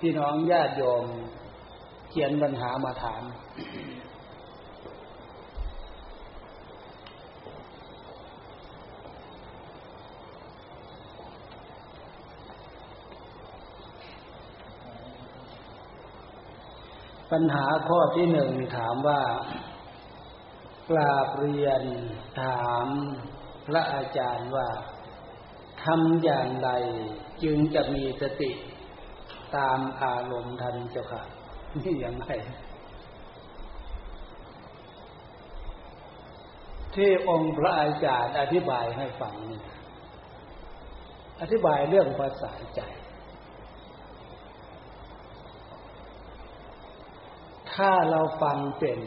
พี่น้องญาติโยมเขียนปัญหามาถาม ปัญหาข้อที่หนึ่งถามว่ากราบเรียนถามพระอาจารย์ว่า ทำอย่างไรจึงจะมีสติตามอารมณ์ทันเจ้าค่ะนี่อย่างไรที่องค์พระอาจารย์อธิบายให้ฟังนี่อธิบายเรื่องภาษาใจ ถ้าเราฟังเป็น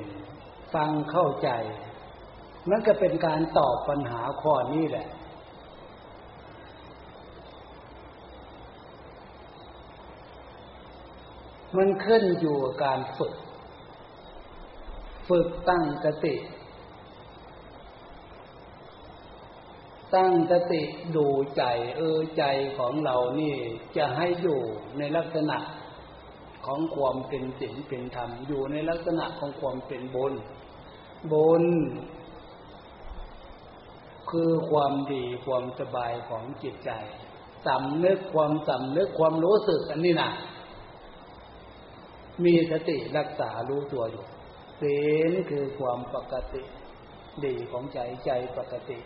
ฟังเข้าใจมันก็เป็นการตอบปัญหาข้อนี้แหละ มันขึ้นอยู่กับการฝึก ฝึกตั้งสติ ตั้งสติดูใจ เออใจของเรานี่จะให้อยู่ในลักษณะของความเป็นศีลเป็นธรรมอยู่ในลักษณะของความเป็นบุญบุญคือความดีความสบายของจิตใจสำนึกความสำนึกความรู้สึกอันนี้น่ะ มีสติรักษารู้ตัวอยู่ศีลคือความปกติ ดีของใจใจปกติ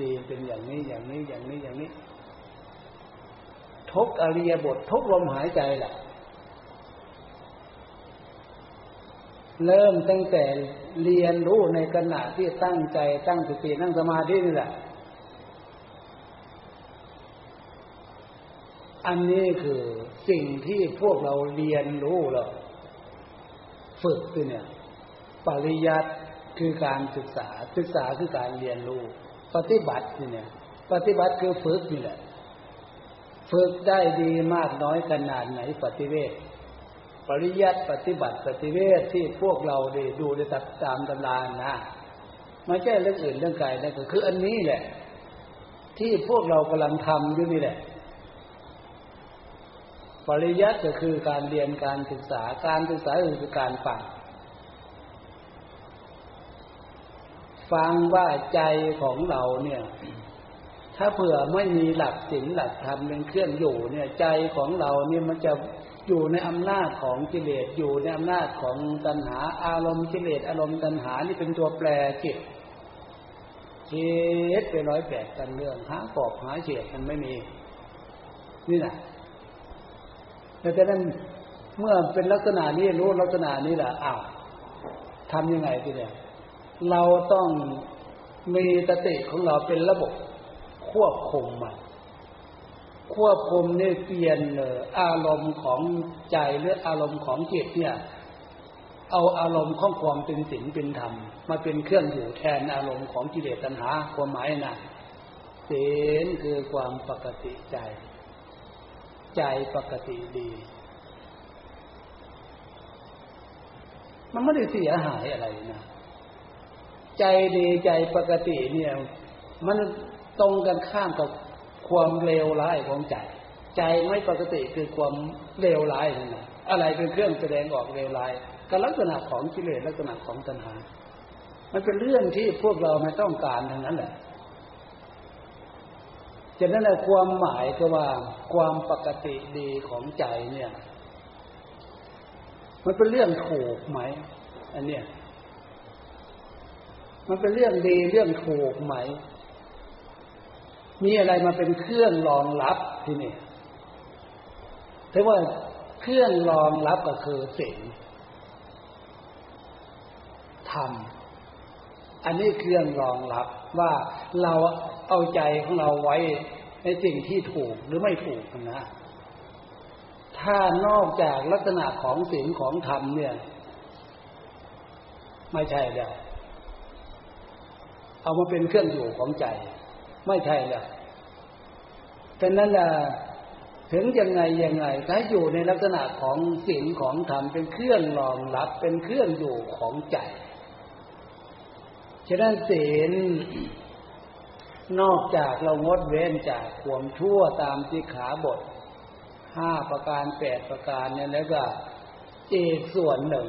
ดีเป็นอย่างนี้อย่างนี้อย่างนี้อย่างนี้ทุกอริยบททุกลมหายใจแหละเริ่มตั้งแต่เรียนรู้ในขณะที่ตั้งใจตั้งสตินั่งสมาธินี่แหละ อันนี้คือสิ่งที่พวกเราเรียนรู้เราฝึกคือเนี่ย ปริยัติคือการศึกษา ศึกษาคือการเรียนรู้ ปฏิบัติเนี่ย ปฏิบัติคือฝึกนี่แหละ ฝึกได้ดีมากน้อยขนาดไหนปฏิเวทปริยัติปฏิบัติปฏิเวทที่พวกเราได้ดูได้ตัดตามตำรานะไม่ใช่เรื่องอื่นเรื่องไกลนะก็คืออันนี้แหละ ที่พวกเรากำลังทำอยู่นี่แหละ ปริยัติก็คือการเรียนการศึกษา การศึกษาคือการฟัง ฟังว่าใจของเราเนี่ย ถ้าเผื่อไม่มีหลักศีลหลักธรรมเป็นเครื่องอยู่เนี่ย ใจของเราเนี่ยมันจะอยู่ในอำนาจของกิเลสอยู่ในอำนาจของตัณหาอารมณ์กิเลสอารมณ์ตัณหานี่เป็นตัวแปรจิตคิดไปร้อยแปดกันเรื่องหาปอกหาเฉียดมันไม่มี นี่แหละ แต่ฉะนั้นเมื่อเป็นลักษณะนี้รู้ลักษณะนี้แหละอ้าวทำยังไงทีเดียวเราต้องมีสติของเราเป็นระบบ ควบคุมมันควบคุมนี่เปลี่ยนอารมณ์ของใจหรืออารมณ์ของจิตเนี่ย เอาอารมณ์ของความเป็นศีลเป็นธรรมมาเป็นเครื่องอยู่แทนอารมณ์ของกิเลสตัณหาความหมายนะศีลคือความปกติใจ ใจปกติดี มันไม่ได้เสียหายอะไรนะใจดีใจปกติเนี่ย มันตรงกันข้ามกับความเลวร้ายของใจ ใจไม่ปกติคือความเลวร้ายนั่นแหละอะไรเป็นเครื่องแสดงออกเลวร้ายก็ลักษณะของกิเลสลักษณะของตัณหา มันเป็นเรื่องที่พวกเราไม่ต้องการทั้งนั้นแหละ จะนั้นแหละความหมายก็ว่าความปกติดีของใจเนี่ย มันเป็นเรื่องถูกไหมอันเนี้ยมันเป็นเรื่องดีเรื่องถูกไหม มีอะไรมาเป็นเครื่องรองรับที่นี่แต่ว่าเครื่องรองรับก็คือสิ่งธรรม อันนี้เครื่องรองรับ ว่าเราเอาใจของเราไว้ในสิ่งที่ถูกหรือไม่ถูกนะ ถ้านอกจากลักษณะของสิ่งของธรรมเนี่ย ไม่ใช่แล้วเอามาเป็นเครื่องอยู่ของใจ ไม่ใช่แล้วแต่นั้นล่ะถึงยังไงยังไงถ้าอยู่ในลักษณะของสิ่งของธรรมเป็นเครื่องรองรับเป็นเครื่องอยู่ของใจ ฉะนั้นศีลนอกจากเรางดเว้นจากความชั่วตามที่ขาบทห้าประการแปดประการเนี่ยแล้วก็อีกส่วนหนึ่ง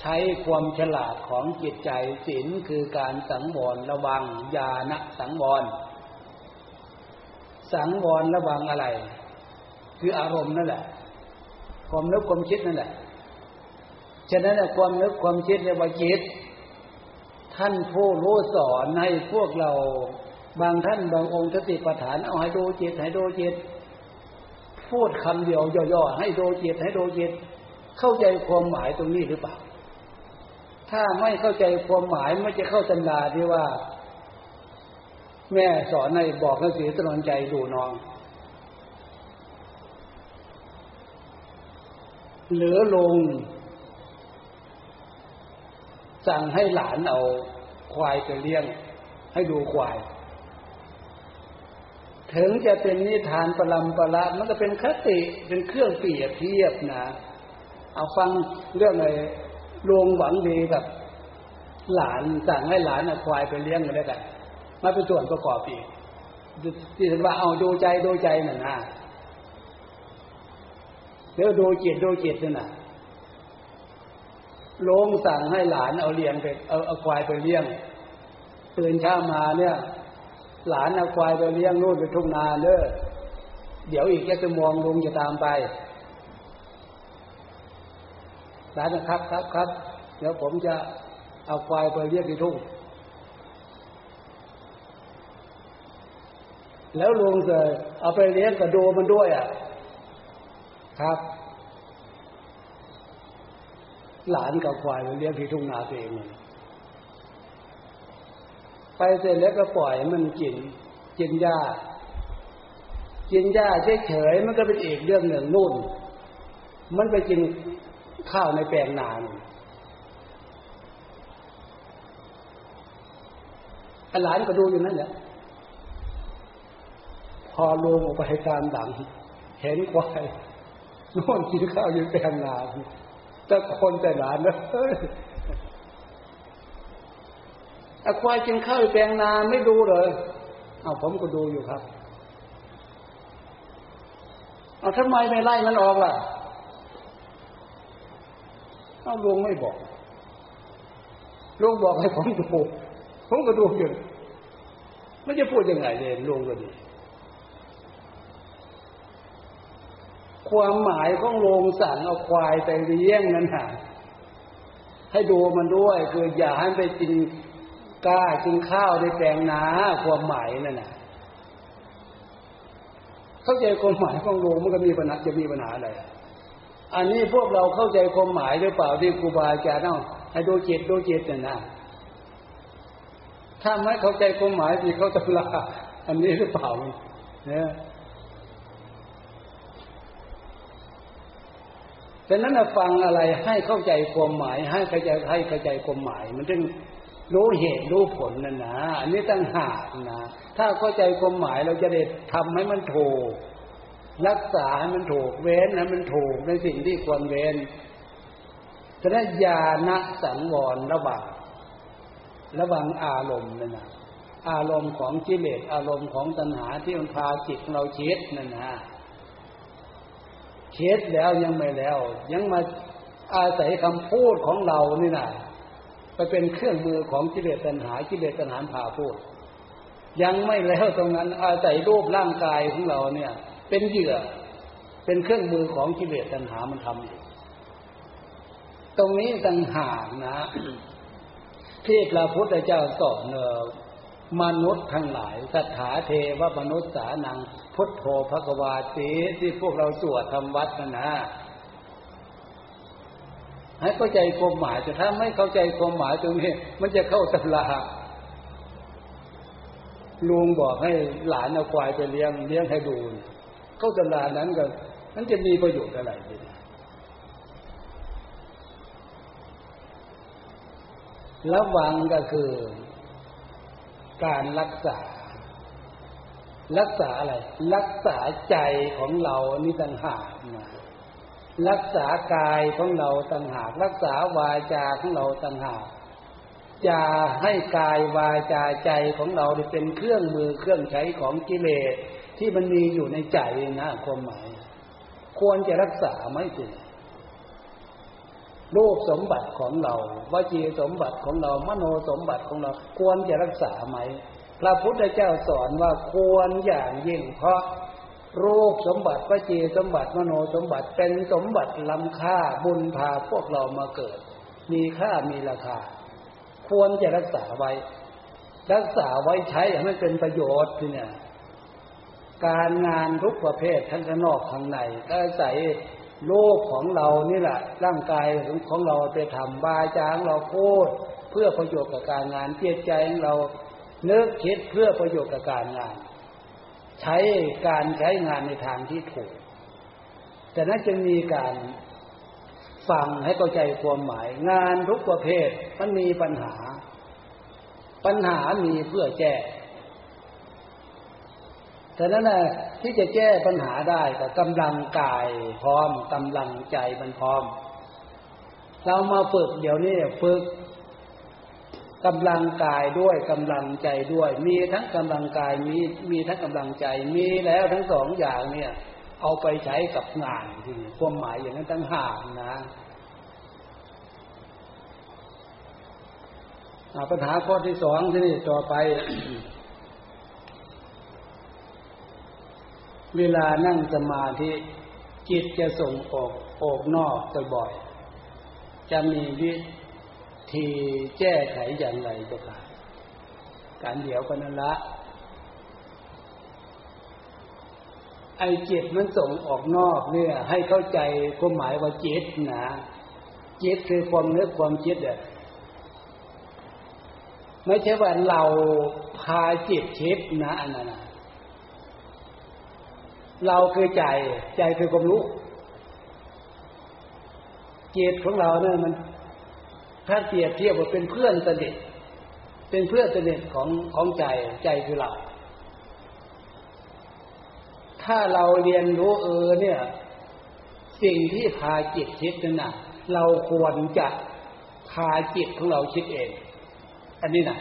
ใช้ความฉลาดของจิตใจศีลคือการสังวรระวังญาณสังวรสังวรระวังอะไร คืออารมณ์นั่นแหละ ความนึกความคิดนั่นแหละ ฉะนั้นความนึกความคิดในวจิต ท่านผู้รู้สอนให้พวกเรา บางท่านบางองค์สติปัฏฐานเอาให้ดูจิตให้ดูจิต พูดคำเดียวย่อๆให้ดูจิตให้ดูจิต เข้าใจความหมายตรงนี้หรือเปล่า ถ้าไม่เข้าใจความหมายไม่จะเข้าตำราที่ว่า แม่สอนในบอกหนังสือตนอนใจดูน้องหรือลง สั่งให้หลานเอาควายไปเลี้ยง ให้ดูควาย ถึงจะเป็นนิทานประลำประละมันก็เป็นคติเป็นเครื่องเปรียบเทียบนะ เอาฟังเรื่องอะไรลวงหวังดีกับหลานสั่งให้หลานเอาควายไปเลี้ยงกันได้กันมาเป็นส่วนประกอบอีกที่ฉันว่าเอาดูใจดูใจน่ะนะเดี๋ยวดูจิตดูจิตน่ะ ลงสั่งให้หลานเอาเลี้ยงไปเอาเอาควายไปเลี้ยงตื่นเช้ามาเนี่ย หลานเอาควายไปเลี้ยงนู่นไปทุ่งนาเน้อเดี๋ยวอีกแค่จะมองลุงจะตามไปหลานนะครับครับครับ เดี๋ยวผมจะเอาควายไปเลี้ยงที่ทุ่งแล้วลุงจะเอาไปเลี้ยงก็ดูมันด้วยอะ ครับ หลานกับควายไปเลี้ยงที่ทุ่งนาตัวเองไปเสร็จแล้วก็ปล่อยมันกิน กินหญ้า กินหญ้าเฉยๆมันก็เป็นอีกเรื่องหนึ่งนู่น มันไปกินข้าวในแปลงนานหลานก็ดูอยู่นั่นแหละพอลงออกไปตามดังเห็นควายนอนกินข้าวอยู่แปลงนา แต่คนแต่หลานนะอควายกินข้าวแปลงนาไม่ดูเลยเอาผมก็ดูอยู่ครับเอาทำไมไม่ไล่มันออกล่ะเอาลุงไม่บอกลุงบอกให้ผมดูผมก็ดูอยู่ไม่จะพูดยังไงเลยลุงก็ดี ความหมายของโรงสั่งเอาควายไปเลี้ยงนั้นฮะให้ดูมันด้วยคืออย่าให้ไปกินกล้ากินข้าวในแปลงนาความหมายนั่นน่ะเข้าใจความหมายของโลงมันก็มีปัญหาจะมีปัญหาอะไรอันนี้พวกเราเข้าใจความหมายหรือเปล่าที่ครูบาอาจารย์เนาะให้ดูจิตดูจิตเนี่ยนะถ้าไม่เข้าใจความหมายที่เขาตำราอันนี้หรือเปล่าเนี่ย ฉะนั้นฟังอะไรให้เข้าใจความหมายให้เข้าใจให้เข้าใจความหมาย มันจึงรู้เหตุรู้ผลนั่นะอันนี้ตั้งหากนะถ้าเข้าใจความหมายเราจะได้ทำให้มันถูกรักษาให้มันถูกเว้นให้มันถูกในสิ่งที่ควรเว้นฉะนั้นญาณสังวรระวังระวังอารมณ์นั่นนะอารมณ์ของกิเลสอารมณ์ของตัณหาที่มันพาจิตเราเช็ดนั่นนะ เช็ดแล้วยังไม่แล้ว ยังมาอาศัยคำพูดของเรานี่นะไปเป็นเครื่องมือของกิเลสตัณหากิเลสตัณหาพาพูด ยังไม่แล้วตรงนั้น อาศัยรูปร่างกายของเราเนี่ย เป็นเหยื่อ เป็นเครื่องมือของกิเลสตัณหามันทำอยู่ตรงนี้ต่างหากนะที่พระพุทธเจ้าสอนเนอ มนุษย์ทั้งหลายสัทธาเทวมนุษย์สานัง พุทโธภควาตีที่พวกเราสวดทำวัดนะนะให้เข้าใจความหมายแต่ถ้าไม่เข้าใจความหมายตรงนี้ มันจะเข้าตำราลุงบอกให้หลานเอาควายไปเลี้ยงเลี้ยงให้ดู เข้าตำรานั้นก็มันจะมีประโยชน์อะไรดีระวังก็คือ การรักษา รักษาอะไร รักษาใจของเรานี่ต่างหากนะรักษากายของเราต่างหาก รักษาวาจาของเราต่างหากอย่าให้กายวาจาใจของเราเป็นเครื่องมือเครื่องใช้ของกิเลสที่มันมีอยู่ในใจนะความหมาย ควรจะรักษาไหม่ถึง รูปสมบัติของเราวจีสมบัติของเรา มโนสมบัติของเรา ควรจะรักษาไหม พระพุทธเจ้าสอนว่าควรอย่างยิ่ง เพราะรูปสมบัติวจีสมบัติ มโนสมบัติเป็นสมบัติล้ำค่าบุญพาพวกเรามาเกิด มีค่ามีราคา ควรจะรักษาไว้ รักษาไว้ใช้ให้มันเป็นประโยชน์ที่เนี่ยการงานทุกประเภททั้งข้างนอกข้างในก็ใส่ โลกของเรานี่แหละ ร่างกายของเราไปทำบาจางเราพูดเพื่อประโยชน์กับการงานเจตใจของเราเนึกคิดเพื่อประโยชน์กับการงาน ใช้การใช้งานในทางที่ถูก แต่นั้นจึงมีการฟังให้เข้าใจความหมาย งานทุกประเภทมันมีปัญหา ปัญหามีเพื่อแก้แต่นั้นนะ ที่จะแก้ปัญหาได้ก็กำลังกายพร้อมกำลังใจมันพร้อม เรามาฝึกเดี๋ยวนี้ฝึกกำลังกายด้วยกำลังใจด้วย มีทั้งกำลังกายมีมีทั้งกำลังใจมีแล้วทั้งสองอย่างเนี่ย เอาไปใช้กับงานที่ความหมายอย่างนั้นตั้งหางนะปัญหาข้อที่สองที่นี่ต่อไป เวลานั่งสมาธิจิตจะส่งออกออกนอกบ่อยๆจะมีวิธีแก้ไขอย่างไรก็ได้การเดี๋ยวกันนั่นละ ไอ้จิตมันส่งออกนอกเนี่ย ให้เข้าใจความหมายว่าจิตนะจิตคือความนึกความคิดอะไม่ใช่ว่าเราพาจิตคิดนะอันนั้น เราคือใจ ใจคือความรู้จิตของเราเนี่ยมัน ถ้าเปรียบเทียบว่าเป็นเพื่อนสนิทเป็นเพื่อนสนิทของของใจใจคือเรา ถ้าเราเรียนรู้เออเนี่ย สิ่งที่พาจิตคิดนั่นน่ะ เราควรจะพาจิตของเราคิดเอง อันนี้นะ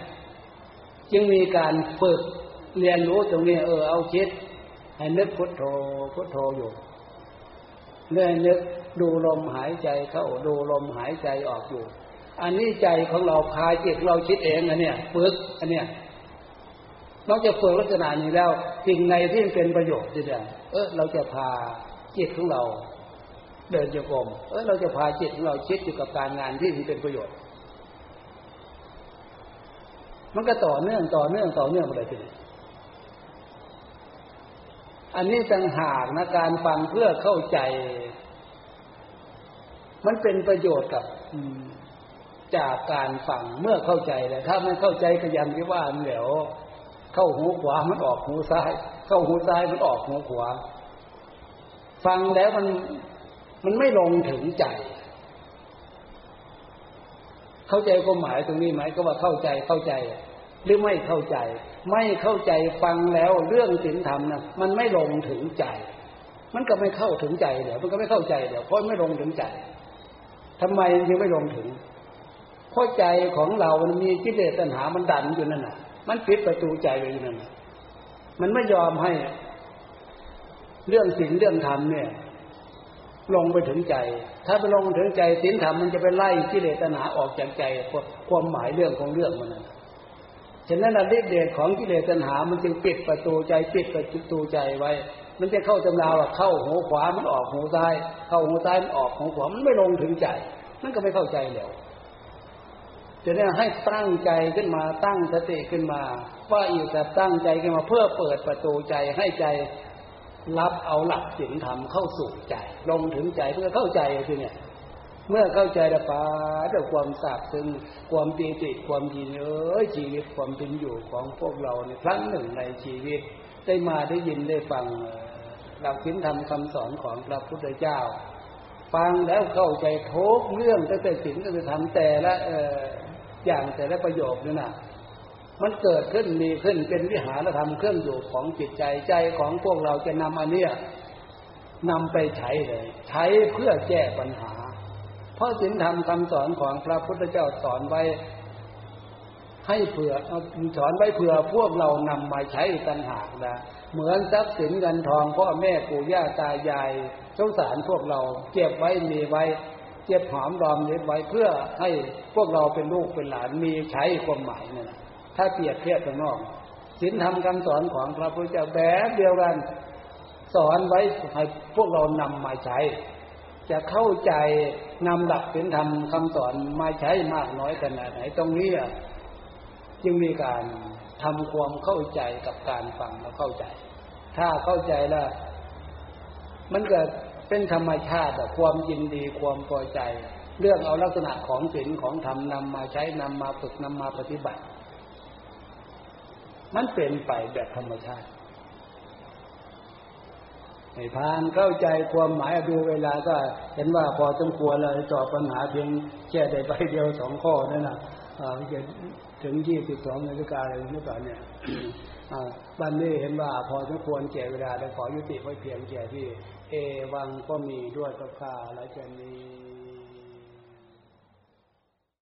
จึงมีการฝึกเรียนรู้ตรงนี้ เออเอาคิด ให้นึกพุทโธพุทโธอยู่เนื่อนึกดูลมหายใจเข้าดูลมหายใจออกอยู่ อันนี้ใจของเราพาจิตเราคิดเองอันเนี้ยฝึกอันเนี้ยนอกจากฝึกลักษณะนี้แล้วสิ่งในที่เป็นประโยชน์ดียวเออเราจะพาจิตของเรา เดินโยกมเออเราจะพาจิตของเราคิดอยู่กับการงานที่มีเป็นประโยชน์ มันก็ต่อเนื่องต่อเนื่องต่อเนื่องไปเลยทีเดียว อันนี้ต่างหากนะการฟังเพื่อเข้าใจ มันเป็นประโยชน์กับจากการฟังเมื่อเข้าใจแต่ถ้าไม่เข้าใจก็ยังที่ว่าเหลวเข้าหูขวามันออกหูซ้าย เข้าหูซ้ายมันออกหูขวา ฟังแล้วมันมันไม่ลงถึงใจ เข้าใจก็หมายตรงนี้ไหมก็ว่าเข้าใจเข้าใจ หรือไม่เข้าใจ ไม่เข้าใจฟังแล้วเรื่องศีลธรรมนะมันไม่ลงถึงใจ มันก็ไม่เข้าถึงใจเดี๋ยวมันก็ไม่เข้าใจเดี๋ยวเพราะไม่ลงถึงใจทำไมยังไม่ลงถึงเพราะใจของเรามันมีกิเลสตัณหามันดันอยู่นั่นน่ะ มันปิดประตูใจไว้อยู่นั่นน่ะมันไม่ยอมให้ เรื่องศีลเรื่องธรรมเนี่ย ลงไปถึงใจ ถ้าไปลงถึงใจศีลธรรมมันจะไปไล่กิเลสตัณหาออกจากใจความหมายเรื่องของเรื่องมันนั่น ฉะนั้นฤทธิเดชของกิเลสตัณหา มันจึงปิดประตูใจปิดประตูใจไว้ มันจะเข้าตำราว่าเข้าหูขวามันออกหูซ้าย เข้าหูซ้ายมันออกหูขวามันไม่ลงถึงใจ มันก็ไม่เข้าใจแล้วจะได้ให้ตั้งใจขึ้นมาตั้งสติขึ้นมา ว่าอีกแต่ตั้งใจขึ้นมาเพื่อเปิดประตูใจให้ใจรับเอาหลักศีลธรรมเข้าสู่ใจ ลงถึงใจเพื่อเข้าใจทีเนี่ย เมื่อเข้าใจแล้วปาด้วยความทราบซึ้งความปีติความยินเอ้ยชีวิตความเป็นอยู่ของพวกเราในครั้งหนึ่งในชีวิต ได้มาได้ยินได้ฟังหลักศีลธรรมคำสอนของพระพุทธเจ้า ฟังแล้วเข้าใจทุกเรื่องตั้งแต่ศีลตั้งแต่ธรรมแต่ละอย่างแต่ละประโยคนี่นะมันเกิดขึ้นมีขึ้นเป็นวิหารธรรมเครื่องอยู่ของจิตใจใจของพวกเราจะนำอันเนี้ยนำไปใช้เลย ใช้เพื่อแก้ปัญหา เพราะศีลธรรมคำสอนของพระพุทธเจ้าสอนไว้ ให้เผื่อสอนไว้เผื่อพวกเรานำมาใช้กันหากนะเหมือนทรัพย์สินเงินทองพ่อแม่ปู่ย่าตายายสงสารพวกเราเก็บไว้มีไว้เก็บหอมรอมเล็บไว้เพื่อให้พวกเราเป็นลูกเป็นหลานมีใช้ความหมายนี่นถ้าเปรียบเทียบกันนอกศีลธรรมคำสอนของพระพุทธเจ้าแบบเดียวกัน สอนไว้ให้พวกเรานำมาใช้ จะเข้าใจนำหลักศีลธรรมคำสอนมาใช้มากน้อยขนาดไหนตรงนี้จึงมีการทำความเข้าใจกับการฟังแล้วเข้าใจ ถ้าเข้าใจแล้วมันเกิดเป็นธรรมชาติความยินดีความพอใจ เรื่องเอาลักษณะของศีลของธรรมนำมาใช้นำมาฝึกนำมาปฏิบัติ มันเป็นไปแบบธรรมชาติ ให้พานเข้าใจความหมายดูเวลาก็เห็นว่าพอสมควรเลยตอบปัญหาเพียงแค่ใดใบเดียวสองข้อนั่นนะอ่าจะถึงยี่สิบสองนาฬิกาอะไรนี่ก่อนเนี่ยบันนี้เห็นว่าพอสมควรแก่เวลาได้ขอยุติไว้เพียงแค่ที่ เอวังก็มีด้วยกับข้าและจะนี้